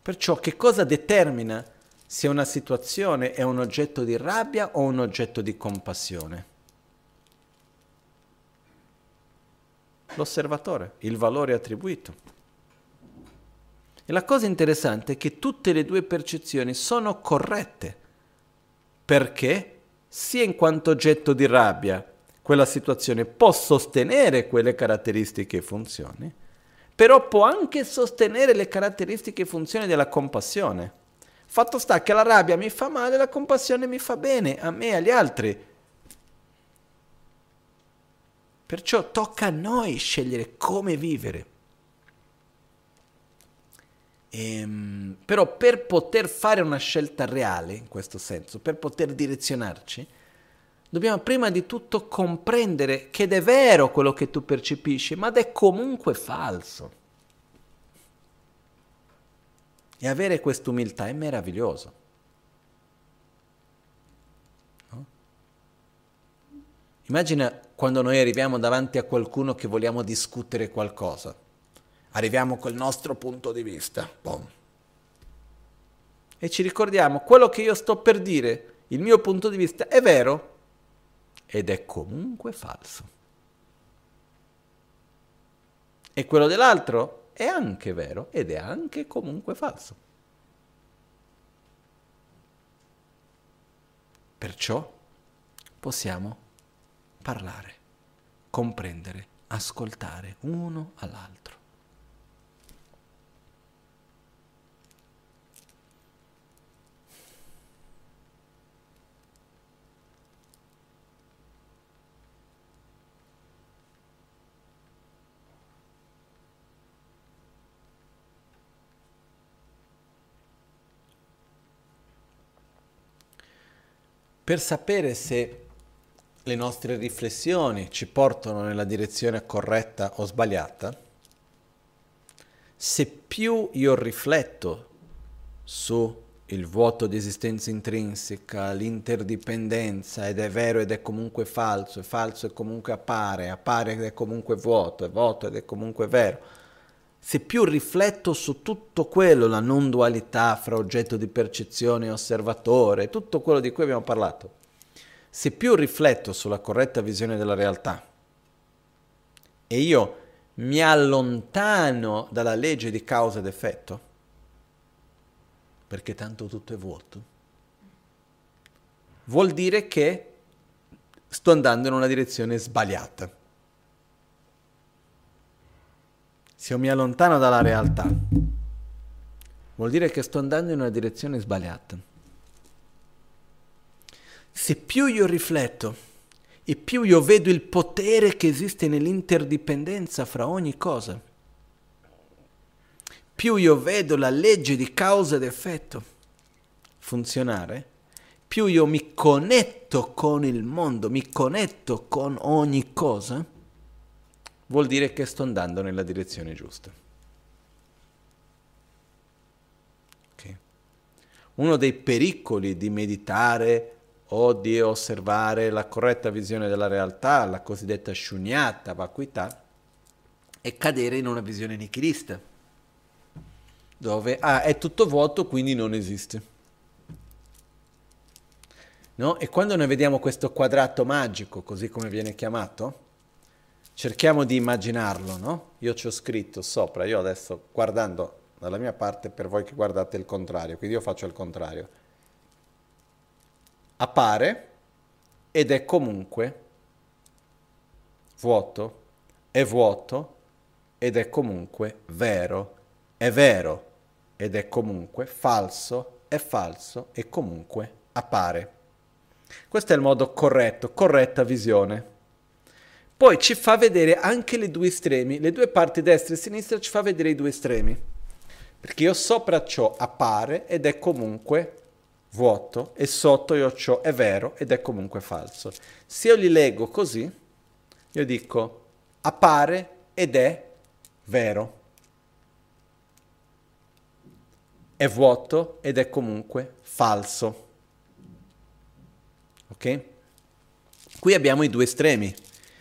Perciò che cosa determina se una situazione è un oggetto di rabbia o un oggetto di compassione? L'osservatore, il valore attribuito. E la cosa interessante è che tutte le due percezioni sono corrette. Perché? Sia in quanto oggetto di rabbia quella situazione può sostenere quelle caratteristiche e funzioni, però può anche sostenere le caratteristiche e funzioni della compassione. Fatto sta che la rabbia mi fa male, la compassione mi fa bene, a me e agli altri. Perciò tocca a noi scegliere come vivere. Ehm, però per poter fare una scelta reale, in questo senso, per poter direzionarci, dobbiamo prima di tutto comprendere che è vero quello che tu percepisci, ma è comunque falso. E avere quest'umiltà è meraviglioso. No? Immagina quando noi arriviamo davanti a qualcuno che vogliamo discutere qualcosa. Arriviamo col nostro punto di vista. Boom. E ci ricordiamo, quello che io sto per dire, il mio punto di vista, è vero, ed è comunque falso. E quello dell'altro è anche vero ed è anche comunque falso. Perciò possiamo parlare, comprendere, ascoltare uno all'altro. Per sapere se le nostre riflessioni ci portano nella direzione corretta o sbagliata, se più io rifletto su il vuoto di esistenza intrinseca, l'interdipendenza ed è vero ed è comunque falso, è falso e comunque appare, appare ed è comunque vuoto, è vuoto ed è comunque vero, se più rifletto su tutto quello, la non dualità fra oggetto di percezione e osservatore, tutto quello di cui abbiamo parlato, se più rifletto sulla corretta visione della realtà e io mi allontano dalla legge di causa ed effetto, perché tanto tutto è vuoto, vuol dire che sto andando in una direzione sbagliata. Se io mi allontano dalla realtà, vuol dire che sto andando in una direzione sbagliata. Se più io rifletto e più io vedo il potere che esiste nell'interdipendenza fra ogni cosa, più io vedo la legge di causa ed effetto funzionare, più io mi connetto con il mondo, mi connetto con ogni cosa, vuol dire che sto andando nella direzione giusta. Okay. Uno dei pericoli di meditare o di osservare la corretta visione della realtà, la cosiddetta shunyata, vacuità, è cadere in una visione nichilista, dove ah, è tutto vuoto, quindi non esiste. No? E quando noi vediamo questo quadrato magico, così come viene chiamato, cerchiamo di immaginarlo, no? Io ci ho scritto sopra, io adesso guardando dalla mia parte per voi che guardate il contrario, quindi io faccio il contrario. Appare ed è comunque vuoto, è vuoto ed è comunque vero, è vero ed è comunque falso, è falso e comunque appare. Questo è il modo corretto, corretta visione poi ci fa vedere anche le due estremi, le due parti destra e sinistra ci fa vedere i due estremi. Perché io sopra ciò appare ed è comunque vuoto e sotto io ciò è vero ed è comunque falso. Se io li leggo così, io dico appare ed è vero. È vuoto ed è comunque falso. Ok? Qui abbiamo i due estremi.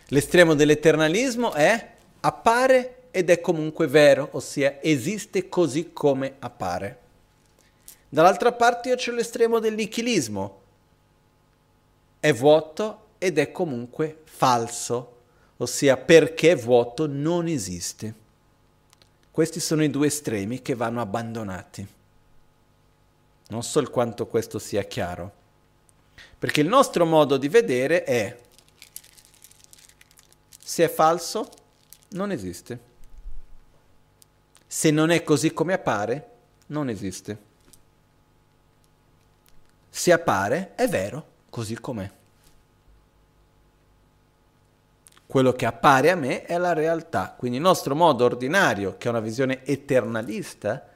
L'estremo dell'eternalismo è appare ed è comunque vero, ossia esiste così come appare. Dall'altra parte io c'è l'estremo del nichilismo. È vuoto ed è comunque falso, ossia perché vuoto non esiste. Questi sono i due estremi che vanno abbandonati. Non so quanto questo sia chiaro, perché il nostro modo di vedere è se è falso, non esiste. Se non è così come appare, non esiste. Se appare, è vero, così com'è. Quello che appare a me è la realtà. Quindi il nostro modo ordinario, che è una visione eternalista,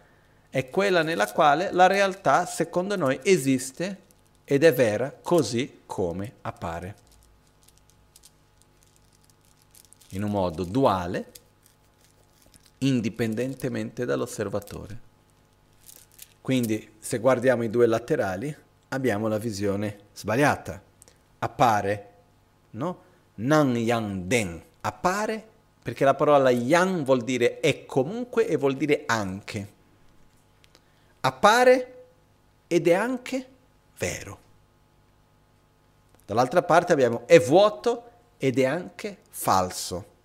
è quella nella quale la realtà, secondo noi, esiste ed è vera così come appare in un modo duale, indipendentemente dall'osservatore. Quindi se guardiamo i due laterali abbiamo la visione sbagliata. Appare, no? Nan Yang Den appare perché la parola Yang vuol dire è comunque e vuol dire anche. Appare ed è anche vero. Dall'altra parte abbiamo è vuoto ed è anche falso.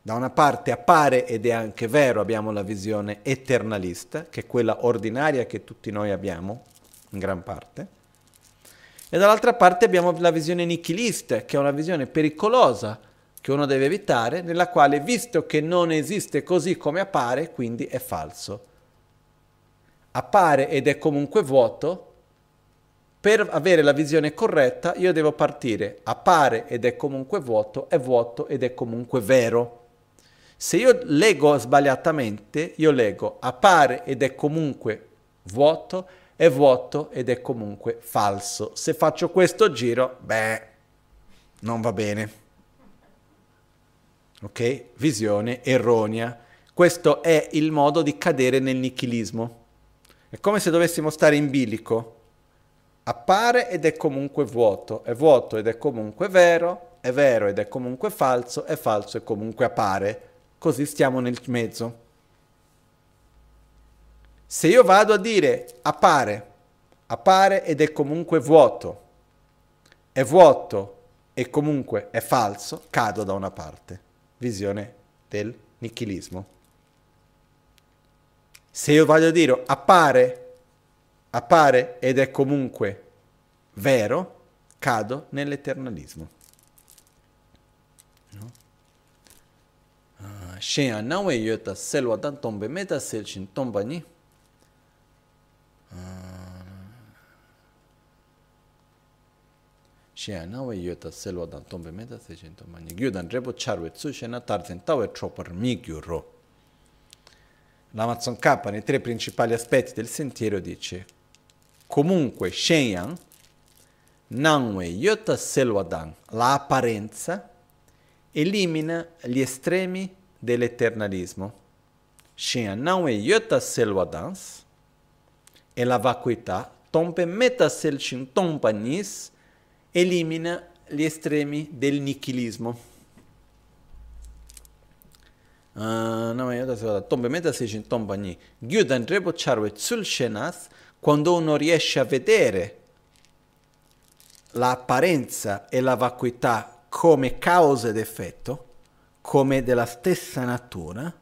Da una parte appare ed è anche vero, abbiamo la visione eternalista, che è quella ordinaria che tutti noi abbiamo, in gran parte. E dall'altra parte abbiamo la visione nichilista, che è una visione pericolosa che uno deve evitare, nella quale, visto che non esiste così come appare, quindi è falso. Appare ed è comunque vuoto, per avere la visione corretta io devo partire appare ed è comunque vuoto, è vuoto ed è comunque vero. Se io leggo sbagliatamente, io leggo appare ed è comunque vuoto, è vuoto ed è comunque falso. Se faccio questo giro, beh, non va bene. Ok? Visione erronea. Questo è il modo di cadere nel nichilismo. È come se dovessimo stare in bilico. Appare ed è comunque vuoto, è vuoto ed è comunque vero, è vero ed è comunque falso, è falso e comunque appare. Così stiamo nel mezzo. Se io vado a dire appare, appare ed è comunque vuoto, è vuoto e comunque è falso, cado da una parte. Visione del nichilismo. Se io vado a dire appare, appare ed è comunque vero, cado nell'eternalismo. No? Uh, Shen nawe yota selwa dan tombe meta sel chin tomba ni. Shena we yota selwa dan tombe meta se cento mani. Gyudan repo charwe tsu shena tarzen tawe tropar migyu ro. L'Amazon K nei tre principali aspetti del sentiero dice comunque Shenyang Nanwe Yota Selwadan, la apparenza, elimina gli estremi dell'eternalismo. Shenyang Nanwe Yota Selwadans, e la vacuità, tompe metasel tompanis, elimina gli estremi del nichilismo. Uh, tombe metasel tompani, gyudan rebo charwe shenas, quando uno riesce a vedere l'apparenza e la vacuità come causa ed effetto, come della stessa natura.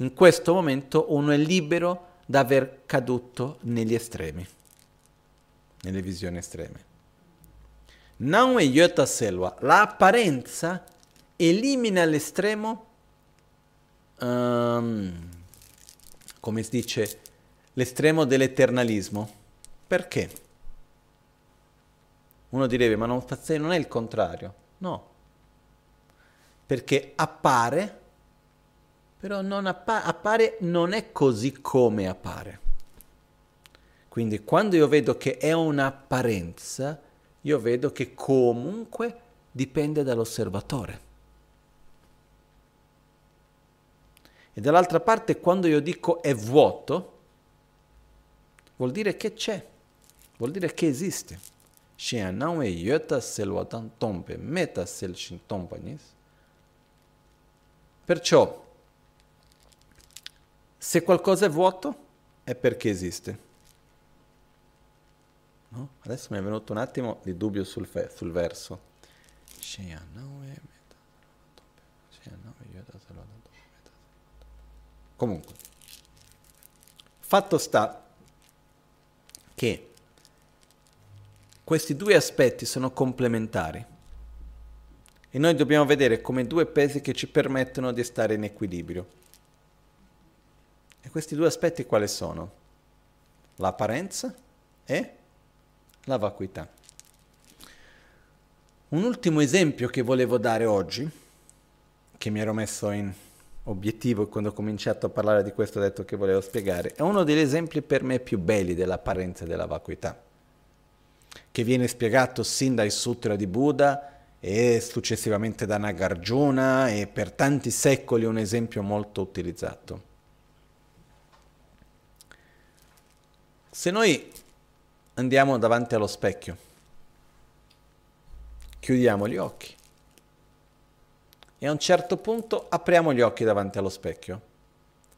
In questo momento uno è libero da aver caduto negli estremi, nelle visioni estreme. Nawe yota selva, l'apparenza elimina l'estremo, um, come si dice, l'estremo dell'eternalismo. Perché? Uno direbbe, ma non, non è il contrario. No. Perché appare, però non appa- appare non è così come appare. Quindi quando io vedo che è un'apparenza, io vedo che comunque dipende dall'osservatore. E dall'altra parte, quando io dico è vuoto, vuol dire che c'è, vuol dire che esiste. Perciò, se qualcosa è vuoto, è perché esiste. No? Adesso mi è venuto un attimo di dubbio sul, fe- sul verso. Comunque, fatto sta che questi due aspetti sono complementari e noi dobbiamo vedere come due pesi che ci permettono di stare in equilibrio. E questi due aspetti quali sono? L'apparenza e la vacuità. Un ultimo esempio che volevo dare oggi, che mi ero messo in obiettivo e quando ho cominciato a parlare di questo ho detto che volevo spiegare, è uno degli esempi per me più belli dell'apparenza della vacuità che viene spiegato sin dai sutra di Buddha e successivamente da Nagarjuna e per tanti secoli un esempio molto utilizzato. Se noi andiamo davanti allo specchio, chiudiamo gli occhi e a un certo punto apriamo gli occhi davanti allo specchio,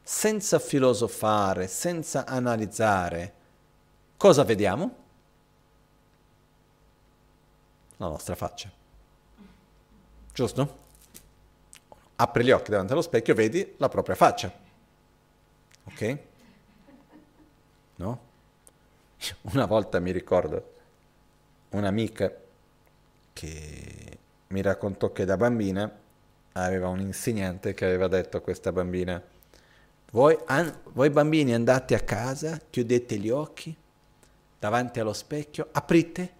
senza filosofare, senza analizzare, cosa vediamo? La nostra faccia. Giusto? Apri gli occhi davanti allo specchio, vedi la propria faccia. Ok? No? Una volta mi ricordo un'amica che mi raccontò che da bambina aveva un insegnante che aveva detto a questa bambina, voi, an- voi bambini andate a casa, chiudete gli occhi davanti allo specchio, aprite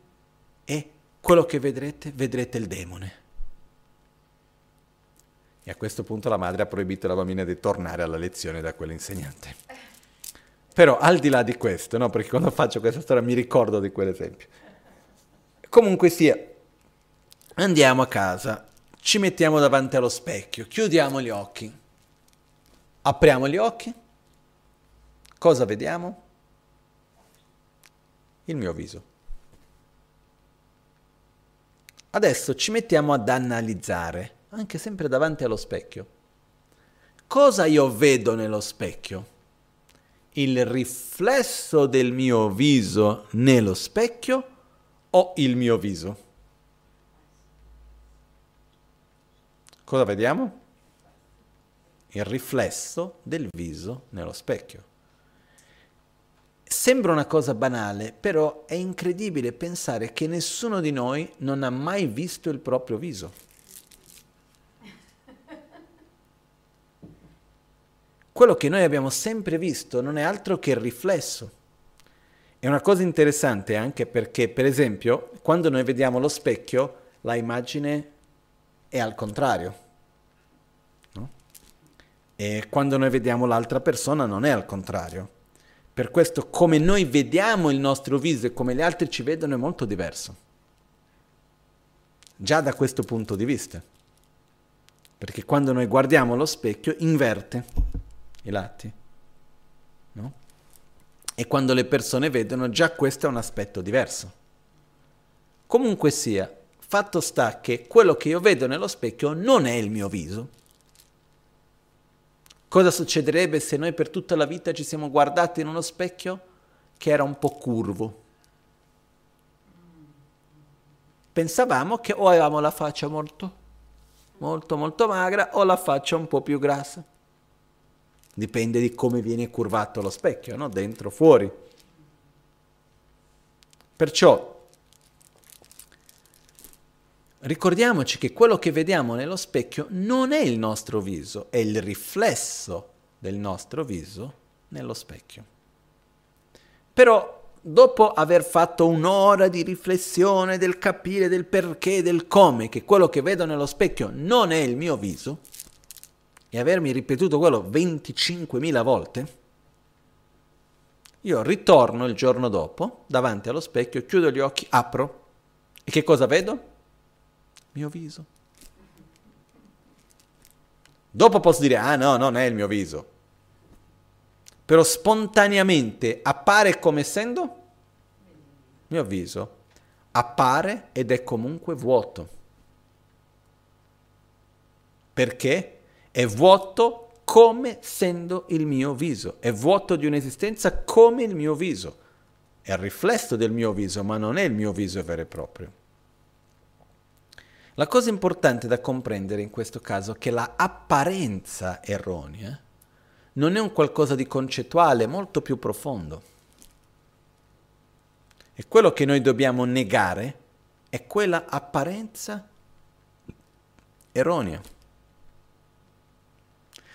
e quello che vedrete, vedrete il demone. E a questo punto la madre ha proibito alla bambina di tornare alla lezione da quell'insegnante. Però al di là di questo, no? perché quando faccio questa storia mi ricordo di quell'esempio. Comunque sia, andiamo a casa, ci mettiamo davanti allo specchio, chiudiamo gli occhi, apriamo gli occhi, cosa vediamo? Il mio viso. Adesso ci mettiamo ad analizzare, anche sempre davanti allo specchio. Cosa io vedo nello specchio? Il riflesso del mio viso nello specchio o il mio viso? Cosa vediamo? Il riflesso del viso nello specchio. Sembra una cosa banale, però è incredibile pensare che nessuno di noi non ha mai visto il proprio viso. Quello che noi abbiamo sempre visto non è altro che il riflesso. È una cosa interessante anche perché, per esempio, quando noi vediamo lo specchio, la immagine è al contrario. No? E quando noi vediamo l'altra persona non è al contrario. Per questo come noi vediamo il nostro viso e come gli altri ci vedono è molto diverso. Già da questo punto di vista. Perché quando noi guardiamo lo specchio inverte i lati. No? E quando le persone vedono già questo è un aspetto diverso. Comunque sia, Fatto sta che quello che io vedo nello specchio non è il mio viso. Cosa succederebbe se noi per tutta la vita ci siamo guardati in uno specchio che era un po' curvo? Pensavamo che o avevamo la faccia molto, molto, molto magra o la faccia un po' più grassa. Dipende di come viene curvato lo specchio, no? dentro, fuori. Perciò Ricordiamoci che quello che vediamo nello specchio non è il nostro viso, è il riflesso del nostro viso nello specchio. Però dopo aver fatto un'ora di riflessione del capire del perché, del come, che quello che vedo nello specchio non è il mio viso, e avermi ripetuto quello 25.000 volte, io ritorno il giorno dopo davanti allo specchio, chiudo gli occhi, apro e che cosa vedo? Mio viso. Dopo posso dire, ah no, non è il mio viso. Però spontaneamente appare come essendo mio viso. Appare ed è comunque vuoto. Perché? È vuoto come essendo il mio viso. È vuoto di un'esistenza come il mio viso. È il riflesso del mio viso, ma non è il mio viso vero e proprio. La cosa importante da comprendere in questo caso è che la apparenza erronea non è un qualcosa di concettuale, molto più profondo. E quello che noi dobbiamo negare è quella apparenza erronea.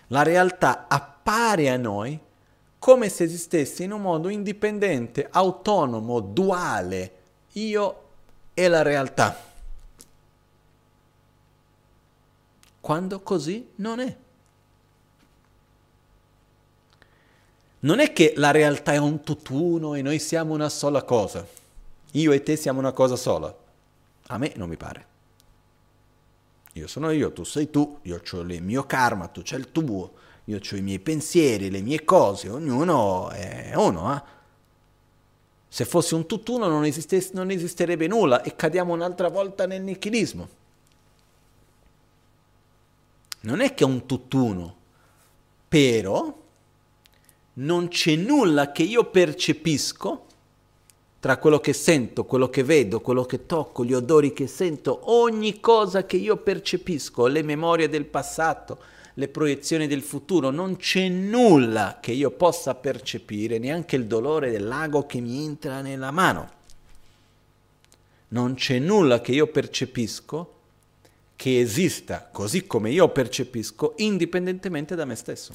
La realtà appare a noi come se esistesse in un modo indipendente, autonomo, duale, io e la realtà. Quando così non è. Non è che la realtà è un tutt'uno e noi siamo una sola cosa. Io e te siamo una cosa sola. A me non mi pare. Io sono io, tu sei tu, io ho il mio karma, tu c'hai il tuo, io ho i miei pensieri, le mie cose, ognuno è uno. Eh? Se fosse un tutt'uno non, non esisterebbe nulla e cadiamo un'altra volta nel nichilismo. Non è che è un tutt'uno, però non c'è nulla che io percepisco tra quello che sento, quello che vedo, quello che tocco, gli odori che sento, ogni cosa che io percepisco, le memorie del passato, le proiezioni del futuro, non c'è nulla che io possa percepire, neanche il dolore del lago che mi entra nella mano. Non c'è nulla che io percepisco che esista così come io percepisco, indipendentemente da me stesso.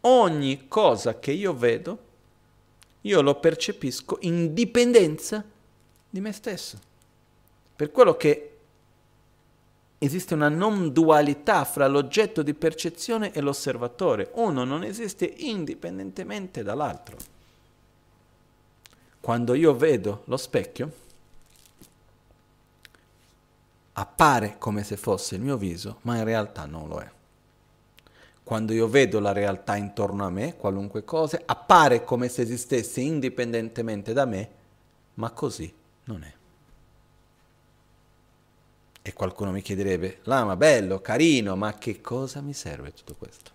Ogni cosa che io vedo, io lo percepisco in dipendenza di me stesso. Per quello che esiste una non dualità fra l'oggetto di percezione e l'osservatore. Uno non esiste indipendentemente dall'altro. Quando io vedo lo specchio, appare come se fosse il mio viso, ma in realtà non lo è. Quando io vedo la realtà intorno a me, qualunque cosa, appare come se esistesse indipendentemente da me, ma così non è. E qualcuno mi chiederebbe, Lama, bello, carino, ma che cosa mi serve tutto questo?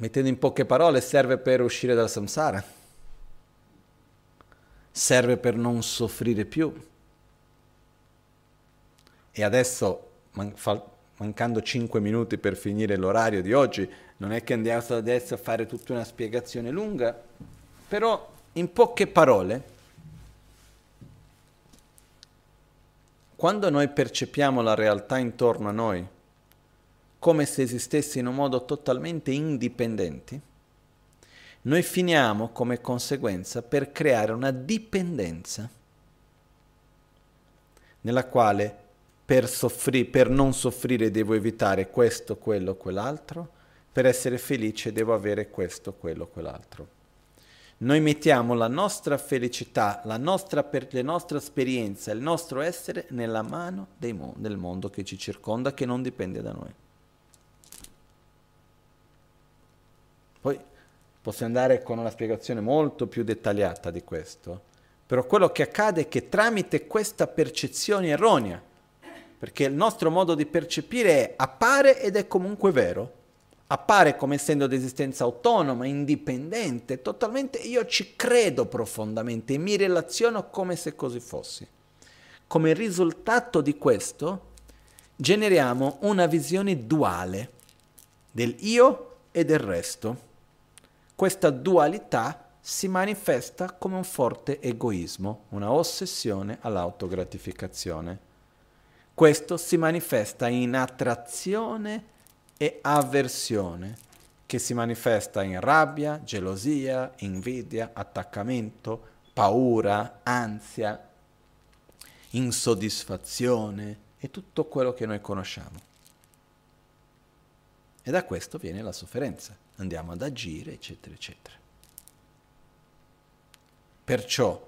Mettendo in poche parole, serve per uscire dal samsara, serve per non soffrire più. E adesso, man- fa- mancando 5 minuti per finire l'orario di oggi, non è che andiamo adesso a fare tutta una spiegazione lunga, però, in poche parole, quando noi percepiamo la realtà intorno a noi come se esistesse in un modo totalmente indipendente, noi finiamo come conseguenza per creare una dipendenza nella quale per, soffri- per non soffrire devo evitare questo, quello, quell'altro, per essere felice devo avere questo, quello, quell'altro. Noi mettiamo la nostra felicità, la nostra, per, la nostra esperienza, il nostro essere nella mano mo- del mondo che ci circonda, che non dipende da noi. Poi possiamo andare con una spiegazione molto più dettagliata di questo, però quello che accade è che tramite questa percezione erronea, perché il nostro modo di percepire è appare ed è comunque vero, appare come essendo di esistenza autonoma, indipendente, totalmente, io ci credo profondamente e mi relaziono come se così fossi. Come risultato di questo generiamo una visione duale del io e del resto. Questa dualità si manifesta come un forte egoismo, una ossessione all'autogratificazione. Questo si manifesta in attrazione e avversione che si manifesta in rabbia, gelosia, invidia, attaccamento, paura, ansia, insoddisfazione e tutto quello che noi conosciamo. E da questo viene la sofferenza. Andiamo ad agire, eccetera, eccetera. Perciò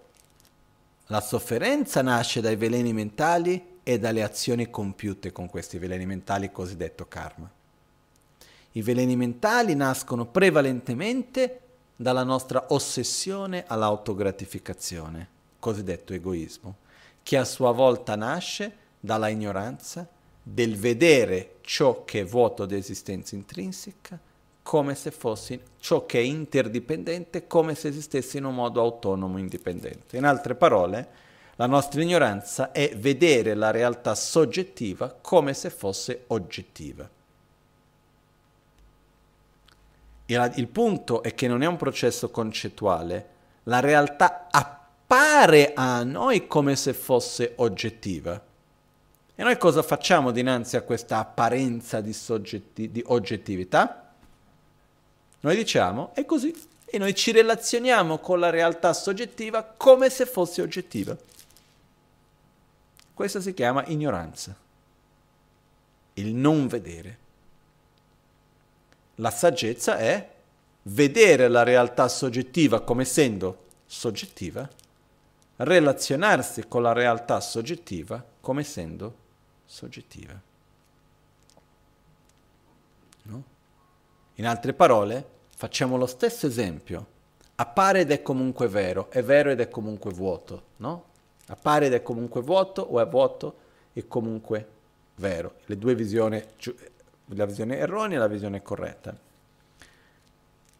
la sofferenza nasce dai veleni mentali e dalle azioni compiute con questi veleni mentali, cosiddetto karma. I veleni mentali nascono prevalentemente dalla nostra ossessione all'autogratificazione, cosiddetto egoismo, che a sua volta nasce dalla ignoranza del vedere ciò che è vuoto di esistenza intrinseca come se fosse ciò che è interdipendente come se esistesse in un modo autonomo indipendente. In altre parole, la nostra ignoranza è vedere la realtà soggettiva come se fosse oggettiva. Il, il punto è che non è un processo concettuale, la realtà appare a noi come se fosse oggettiva. E noi cosa facciamo dinanzi a questa apparenza di, soggetti, di oggettività? Noi diciamo è così e noi ci relazioniamo con la realtà soggettiva come se fosse oggettiva. Questa si chiama ignoranza, il non vedere. La saggezza è vedere la realtà soggettiva come essendo soggettiva, relazionarsi con la realtà soggettiva come essendo soggettiva. In altre parole, facciamo lo stesso esempio. Appare ed è comunque vero, è vero ed è comunque vuoto, no? Appare ed è comunque vuoto o è vuoto e comunque vero. Le due visioni, la visione erronea e la visione corretta.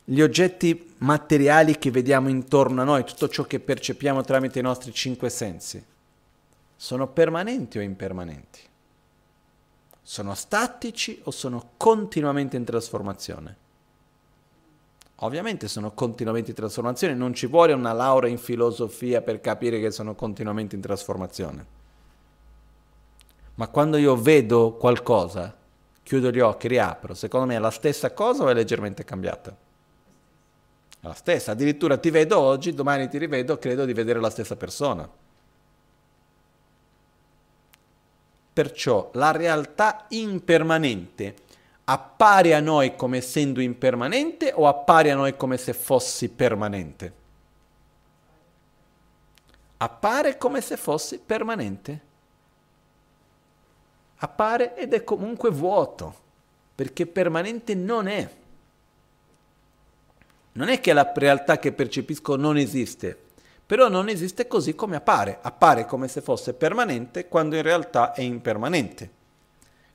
Gli oggetti materiali che vediamo intorno a noi, tutto ciò che percepiamo tramite i nostri cinque sensi, sono permanenti o impermanenti? Sono statici o sono continuamente in trasformazione? Ovviamente sono continuamente in trasformazione, non ci vuole una laurea in filosofia per capire che sono continuamente in trasformazione. Ma quando io vedo qualcosa, chiudo gli occhi, riapro, secondo me è la stessa cosa o è leggermente cambiata? È la stessa, addirittura ti vedo oggi, domani ti rivedo, credo di vedere la stessa persona. Perciò la realtà impermanente appare a noi come essendo impermanente o appare a noi come se fossi permanente? Appare come se fossi permanente. Appare ed è comunque vuoto, perché permanente non è. Non è che la realtà che percepisco non esiste, però non esiste così come appare. Appare come se fosse permanente quando in realtà è impermanente.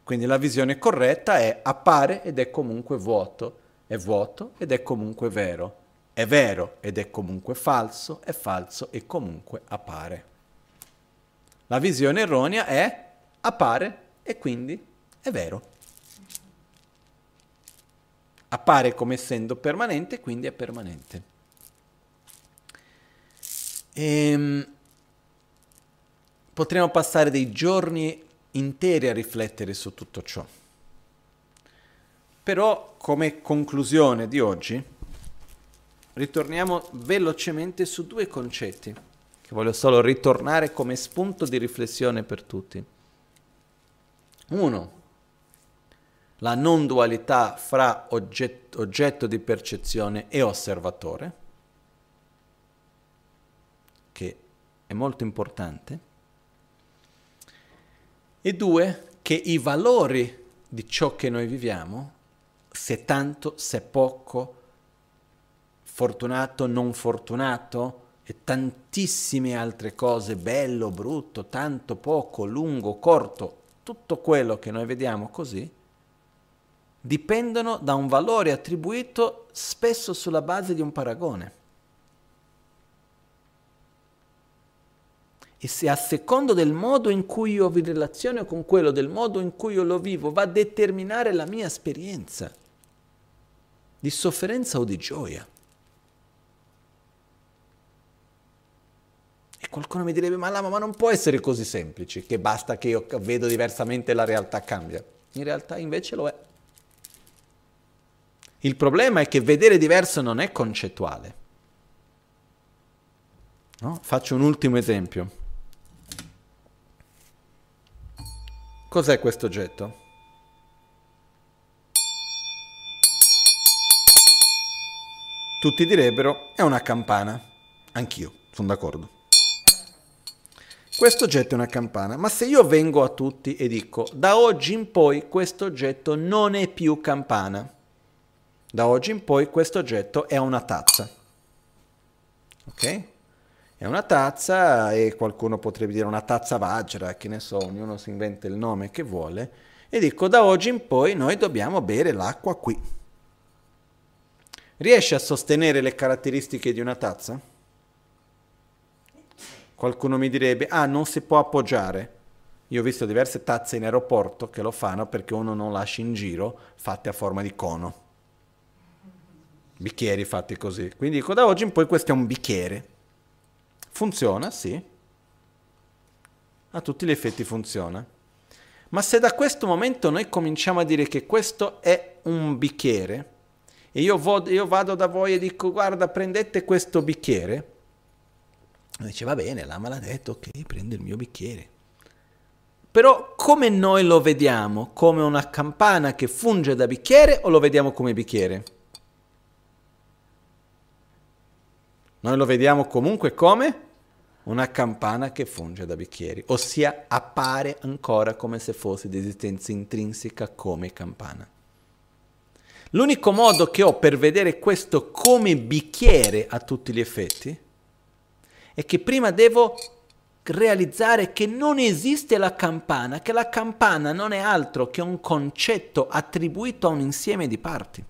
Quindi la visione corretta è appare ed è comunque vuoto, è vuoto ed è comunque vero, è vero ed è comunque falso, è falso e comunque appare. La visione erronea è appare e quindi è vero. Appare come essendo permanente, quindi è permanente. Ehm, potremmo passare dei giorni interi a riflettere su tutto ciò. Però come conclusione di oggi ritorniamo velocemente su due concetti che voglio solo ritornare come spunto di riflessione per tutti. Uno, la non dualità fra oggetto, oggetto di percezione e osservatore, che è molto importante e due, che i valori di ciò che noi viviamo, se tanto, se poco, fortunato, non fortunato, e tantissime altre cose, bello, brutto, tanto, poco, lungo, corto, tutto quello che noi vediamo così, dipendono da un valore attribuito spesso sulla base di un paragone. E se a secondo del modo in cui io vi relaziono con quello, del modo in cui io lo vivo, va a determinare la mia esperienza di sofferenza o di gioia. E qualcuno mi direbbe, ma Lama, ma non può essere così semplice, che basta che io vedo diversamente e la realtà cambia. In realtà invece lo è. Il problema è che vedere diverso non è concettuale. No? Faccio un ultimo esempio. Cos'è questo oggetto? Tutti direbbero è una campana. Anch'io, sono d'accordo. Questo oggetto è una campana, ma se io vengo a tutti e dico da oggi in poi questo oggetto non è più campana, da oggi in poi questo oggetto è una tazza. Ok? È una tazza e qualcuno potrebbe dire una tazza Vajra, che ne so, ognuno si inventa il nome che vuole, e dico da oggi in poi noi dobbiamo bere l'acqua qui. Riesce a sostenere le caratteristiche di una tazza? Qualcuno mi direbbe, ah, non si può appoggiare. Io ho visto diverse tazze in aeroporto che lo fanno perché uno non lascia in giro fatte a forma di cono. Bicchieri fatti così. Quindi dico, da oggi in poi questo è un bicchiere. Funziona, sì. A tutti gli effetti funziona. Ma se da questo momento noi cominciamo a dire che questo è un bicchiere, e io, vo- io vado da voi e dico guarda prendete questo bicchiere, dice va bene, l'ama l'ha detto, ok, prende il mio bicchiere. Però come noi lo vediamo? Come una campana che funge da bicchiere o lo vediamo come bicchiere? Noi lo vediamo comunque come una campana che funge da bicchieri, ossia appare ancora come se fosse di esistenza intrinseca come campana. L'unico modo che ho per vedere questo come bicchiere a tutti gli effetti è che prima devo realizzare che non esiste la campana, che la campana non è altro che un concetto attribuito a un insieme di parti.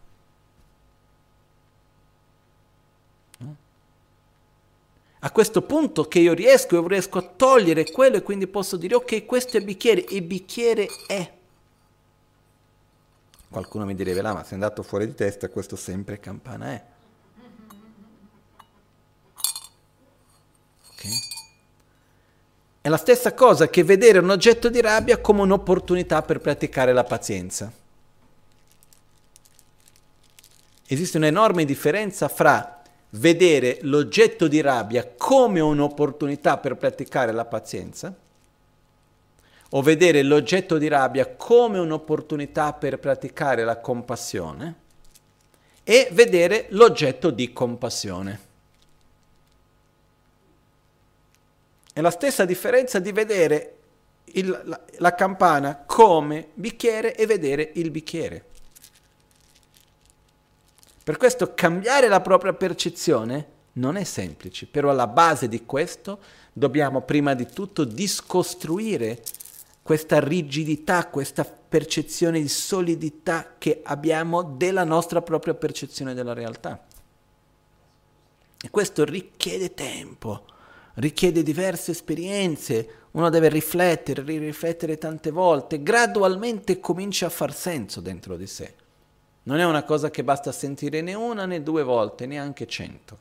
A questo punto che io riesco, io riesco a togliere quello e quindi posso dire ok, questo è bicchiere e bicchiere è. Qualcuno mi direbbe, ma sei andato fuori di testa, questo sempre campana è. Ok? È la stessa cosa che vedere un oggetto di rabbia come un'opportunità per praticare la pazienza. Esiste un'enorme differenza fra vedere l'oggetto di rabbia come un'opportunità per praticare la pazienza o vedere l'oggetto di rabbia come un'opportunità per praticare la compassione e vedere l'oggetto di compassione. È la stessa differenza di vedere il, la, la campana come bicchiere e vedere il bicchiere. Per questo cambiare la propria percezione non è semplice, però alla base di questo dobbiamo prima di tutto discostruire questa rigidità, questa percezione di solidità che abbiamo della nostra propria percezione della realtà. E questo richiede tempo, richiede diverse esperienze, uno deve riflettere, riflettere tante volte, gradualmente comincia a far senso dentro di sé. Non è una cosa che basta sentire né una né due volte, neanche cento.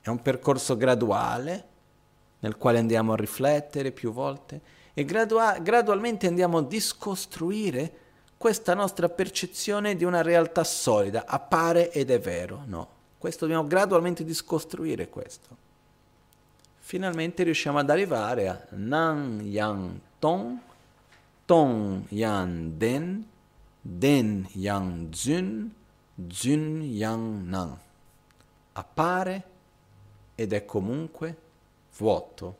È un percorso graduale nel quale andiamo a riflettere più volte e gradua- gradualmente andiamo a discostruire questa nostra percezione di una realtà solida, appare ed è vero, no. Questo dobbiamo gradualmente discostruire questo. Finalmente riusciamo ad arrivare a Nan Yang Tong, Tong Yang Den, Den Yang Zun, Zun Yang Nan. Appare ed è comunque vuoto.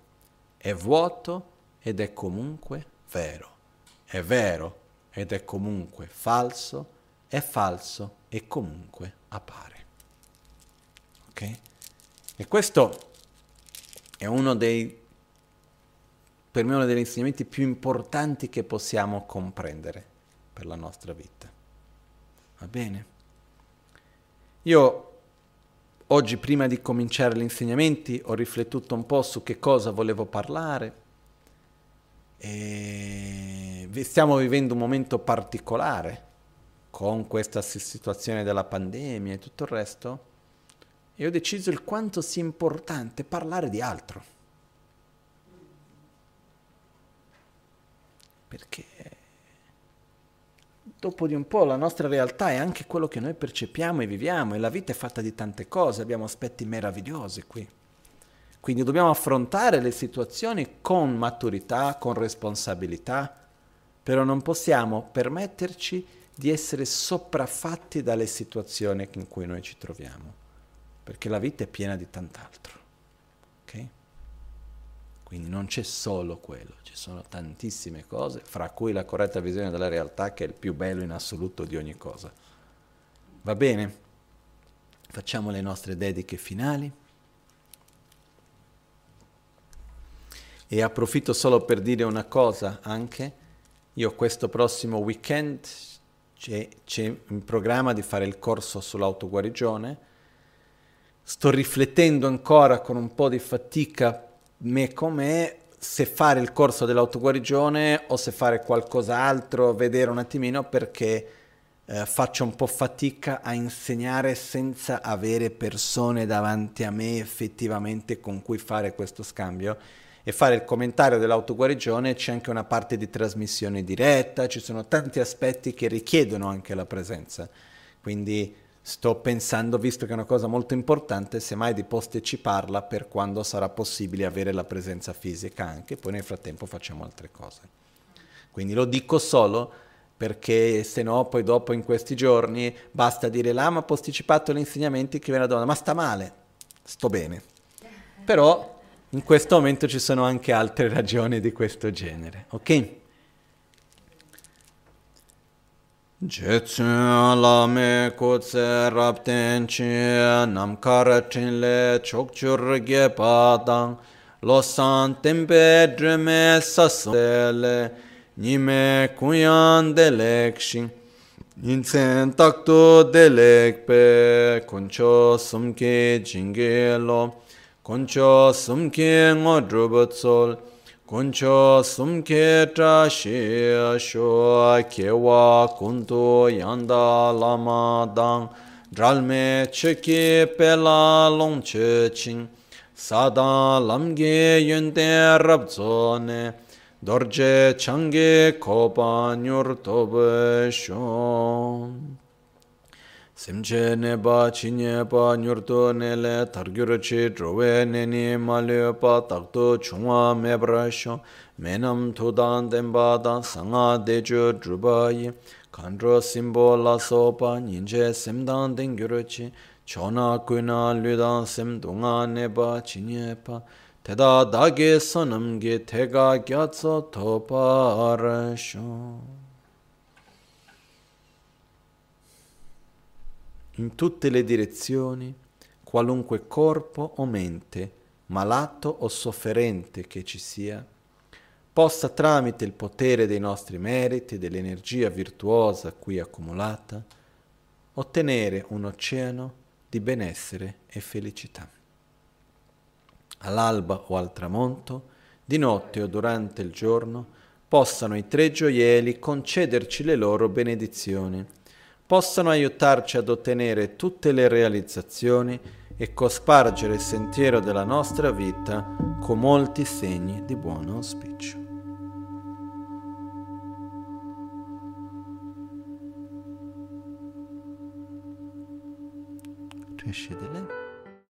È vuoto ed è comunque vero. È vero ed è comunque falso. È falso e comunque appare. Ok? E questo è uno dei, per me, uno degli insegnamenti più importanti che possiamo comprendere per la nostra vita. Va bene? Io oggi, prima di cominciare gli insegnamenti, ho riflettuto un po' su che cosa volevo parlare. E stiamo vivendo un momento particolare con questa situazione della pandemia e tutto il resto. E ho deciso il quanto sia importante parlare di altro. Perché dopo di un po' la nostra realtà è anche quello che noi percepiamo e viviamo e la vita è fatta di tante cose, abbiamo aspetti meravigliosi qui. Quindi dobbiamo affrontare le situazioni con maturità, con responsabilità, però non possiamo permetterci di essere sopraffatti dalle situazioni in cui noi ci troviamo, perché la vita è piena di tant'altro. Okay? Quindi non c'è solo quello, ci sono tantissime cose, fra cui la corretta visione della realtà che è il più bello in assoluto di ogni cosa. Va bene? Facciamo le nostre dediche finali. E approfitto solo per dire una cosa anche. Io questo prossimo weekend c'è, c'è in programma di fare il corso sull'autoguarigione. Sto riflettendo ancora con un po' di fatica me come se fare il corso dell'autoguarigione o se fare qualcos'altro, vedere un attimino perché eh, faccio un po' fatica a insegnare senza avere persone davanti a me effettivamente con cui fare questo scambio e fare il commentario dell'autoguarigione c'è anche una parte di trasmissione diretta, ci sono tanti aspetti che richiedono anche la presenza. Quindi Sto pensando, visto che è una cosa molto importante, semmai di posticiparla per quando sarà possibile avere la presenza fisica anche, poi nel frattempo facciamo altre cose. Quindi lo dico solo perché se no poi dopo in questi giorni basta dire l'ama ha posticipato gli insegnamenti che viene la domanda, ma sta male? Sto bene. Però in questo momento ci sono anche altre <laughs> ragioni di questo genere, ok? Jetsun lame kutse rapten chi nam karatin le chokchur ge padang losan tempe drume sasele nime kuyan delekshin Insen takto delekpe kuncho sumke jingelo kuncho sumke ngodrubatsol kuncho sumke tra shi sho kewa kuntu yanda lama dang. Dralme cheke pela long che ching. Sada lamge yunte rabzone dorje change kopa nyur tobe shon. Simche ne pa chi nye pa nyurto ne le targyur chi trowe ne ni ma le pa takto chungwa me pra shon menam tudan tenpa dan sanga de chu drupa yi. Kandro simbo la so pa nyinche simdan tengyur chi. Chona kuna ludan sim dunga ne pa chi nye pa. Teda dage sanam ge tega gyatso to pa ra in tutte le direzioni qualunque corpo o mente, malato o sofferente che ci sia, possa tramite il potere dei nostri meriti e dell'energia virtuosa qui accumulata, ottenere un oceano di benessere e felicità. All'alba o al tramonto, di notte o durante il giorno, possano i tre gioielli concederci le loro benedizioni possano aiutarci ad ottenere tutte le realizzazioni e cospargere il sentiero della nostra vita con molti segni di buon auspicio. Cresce delle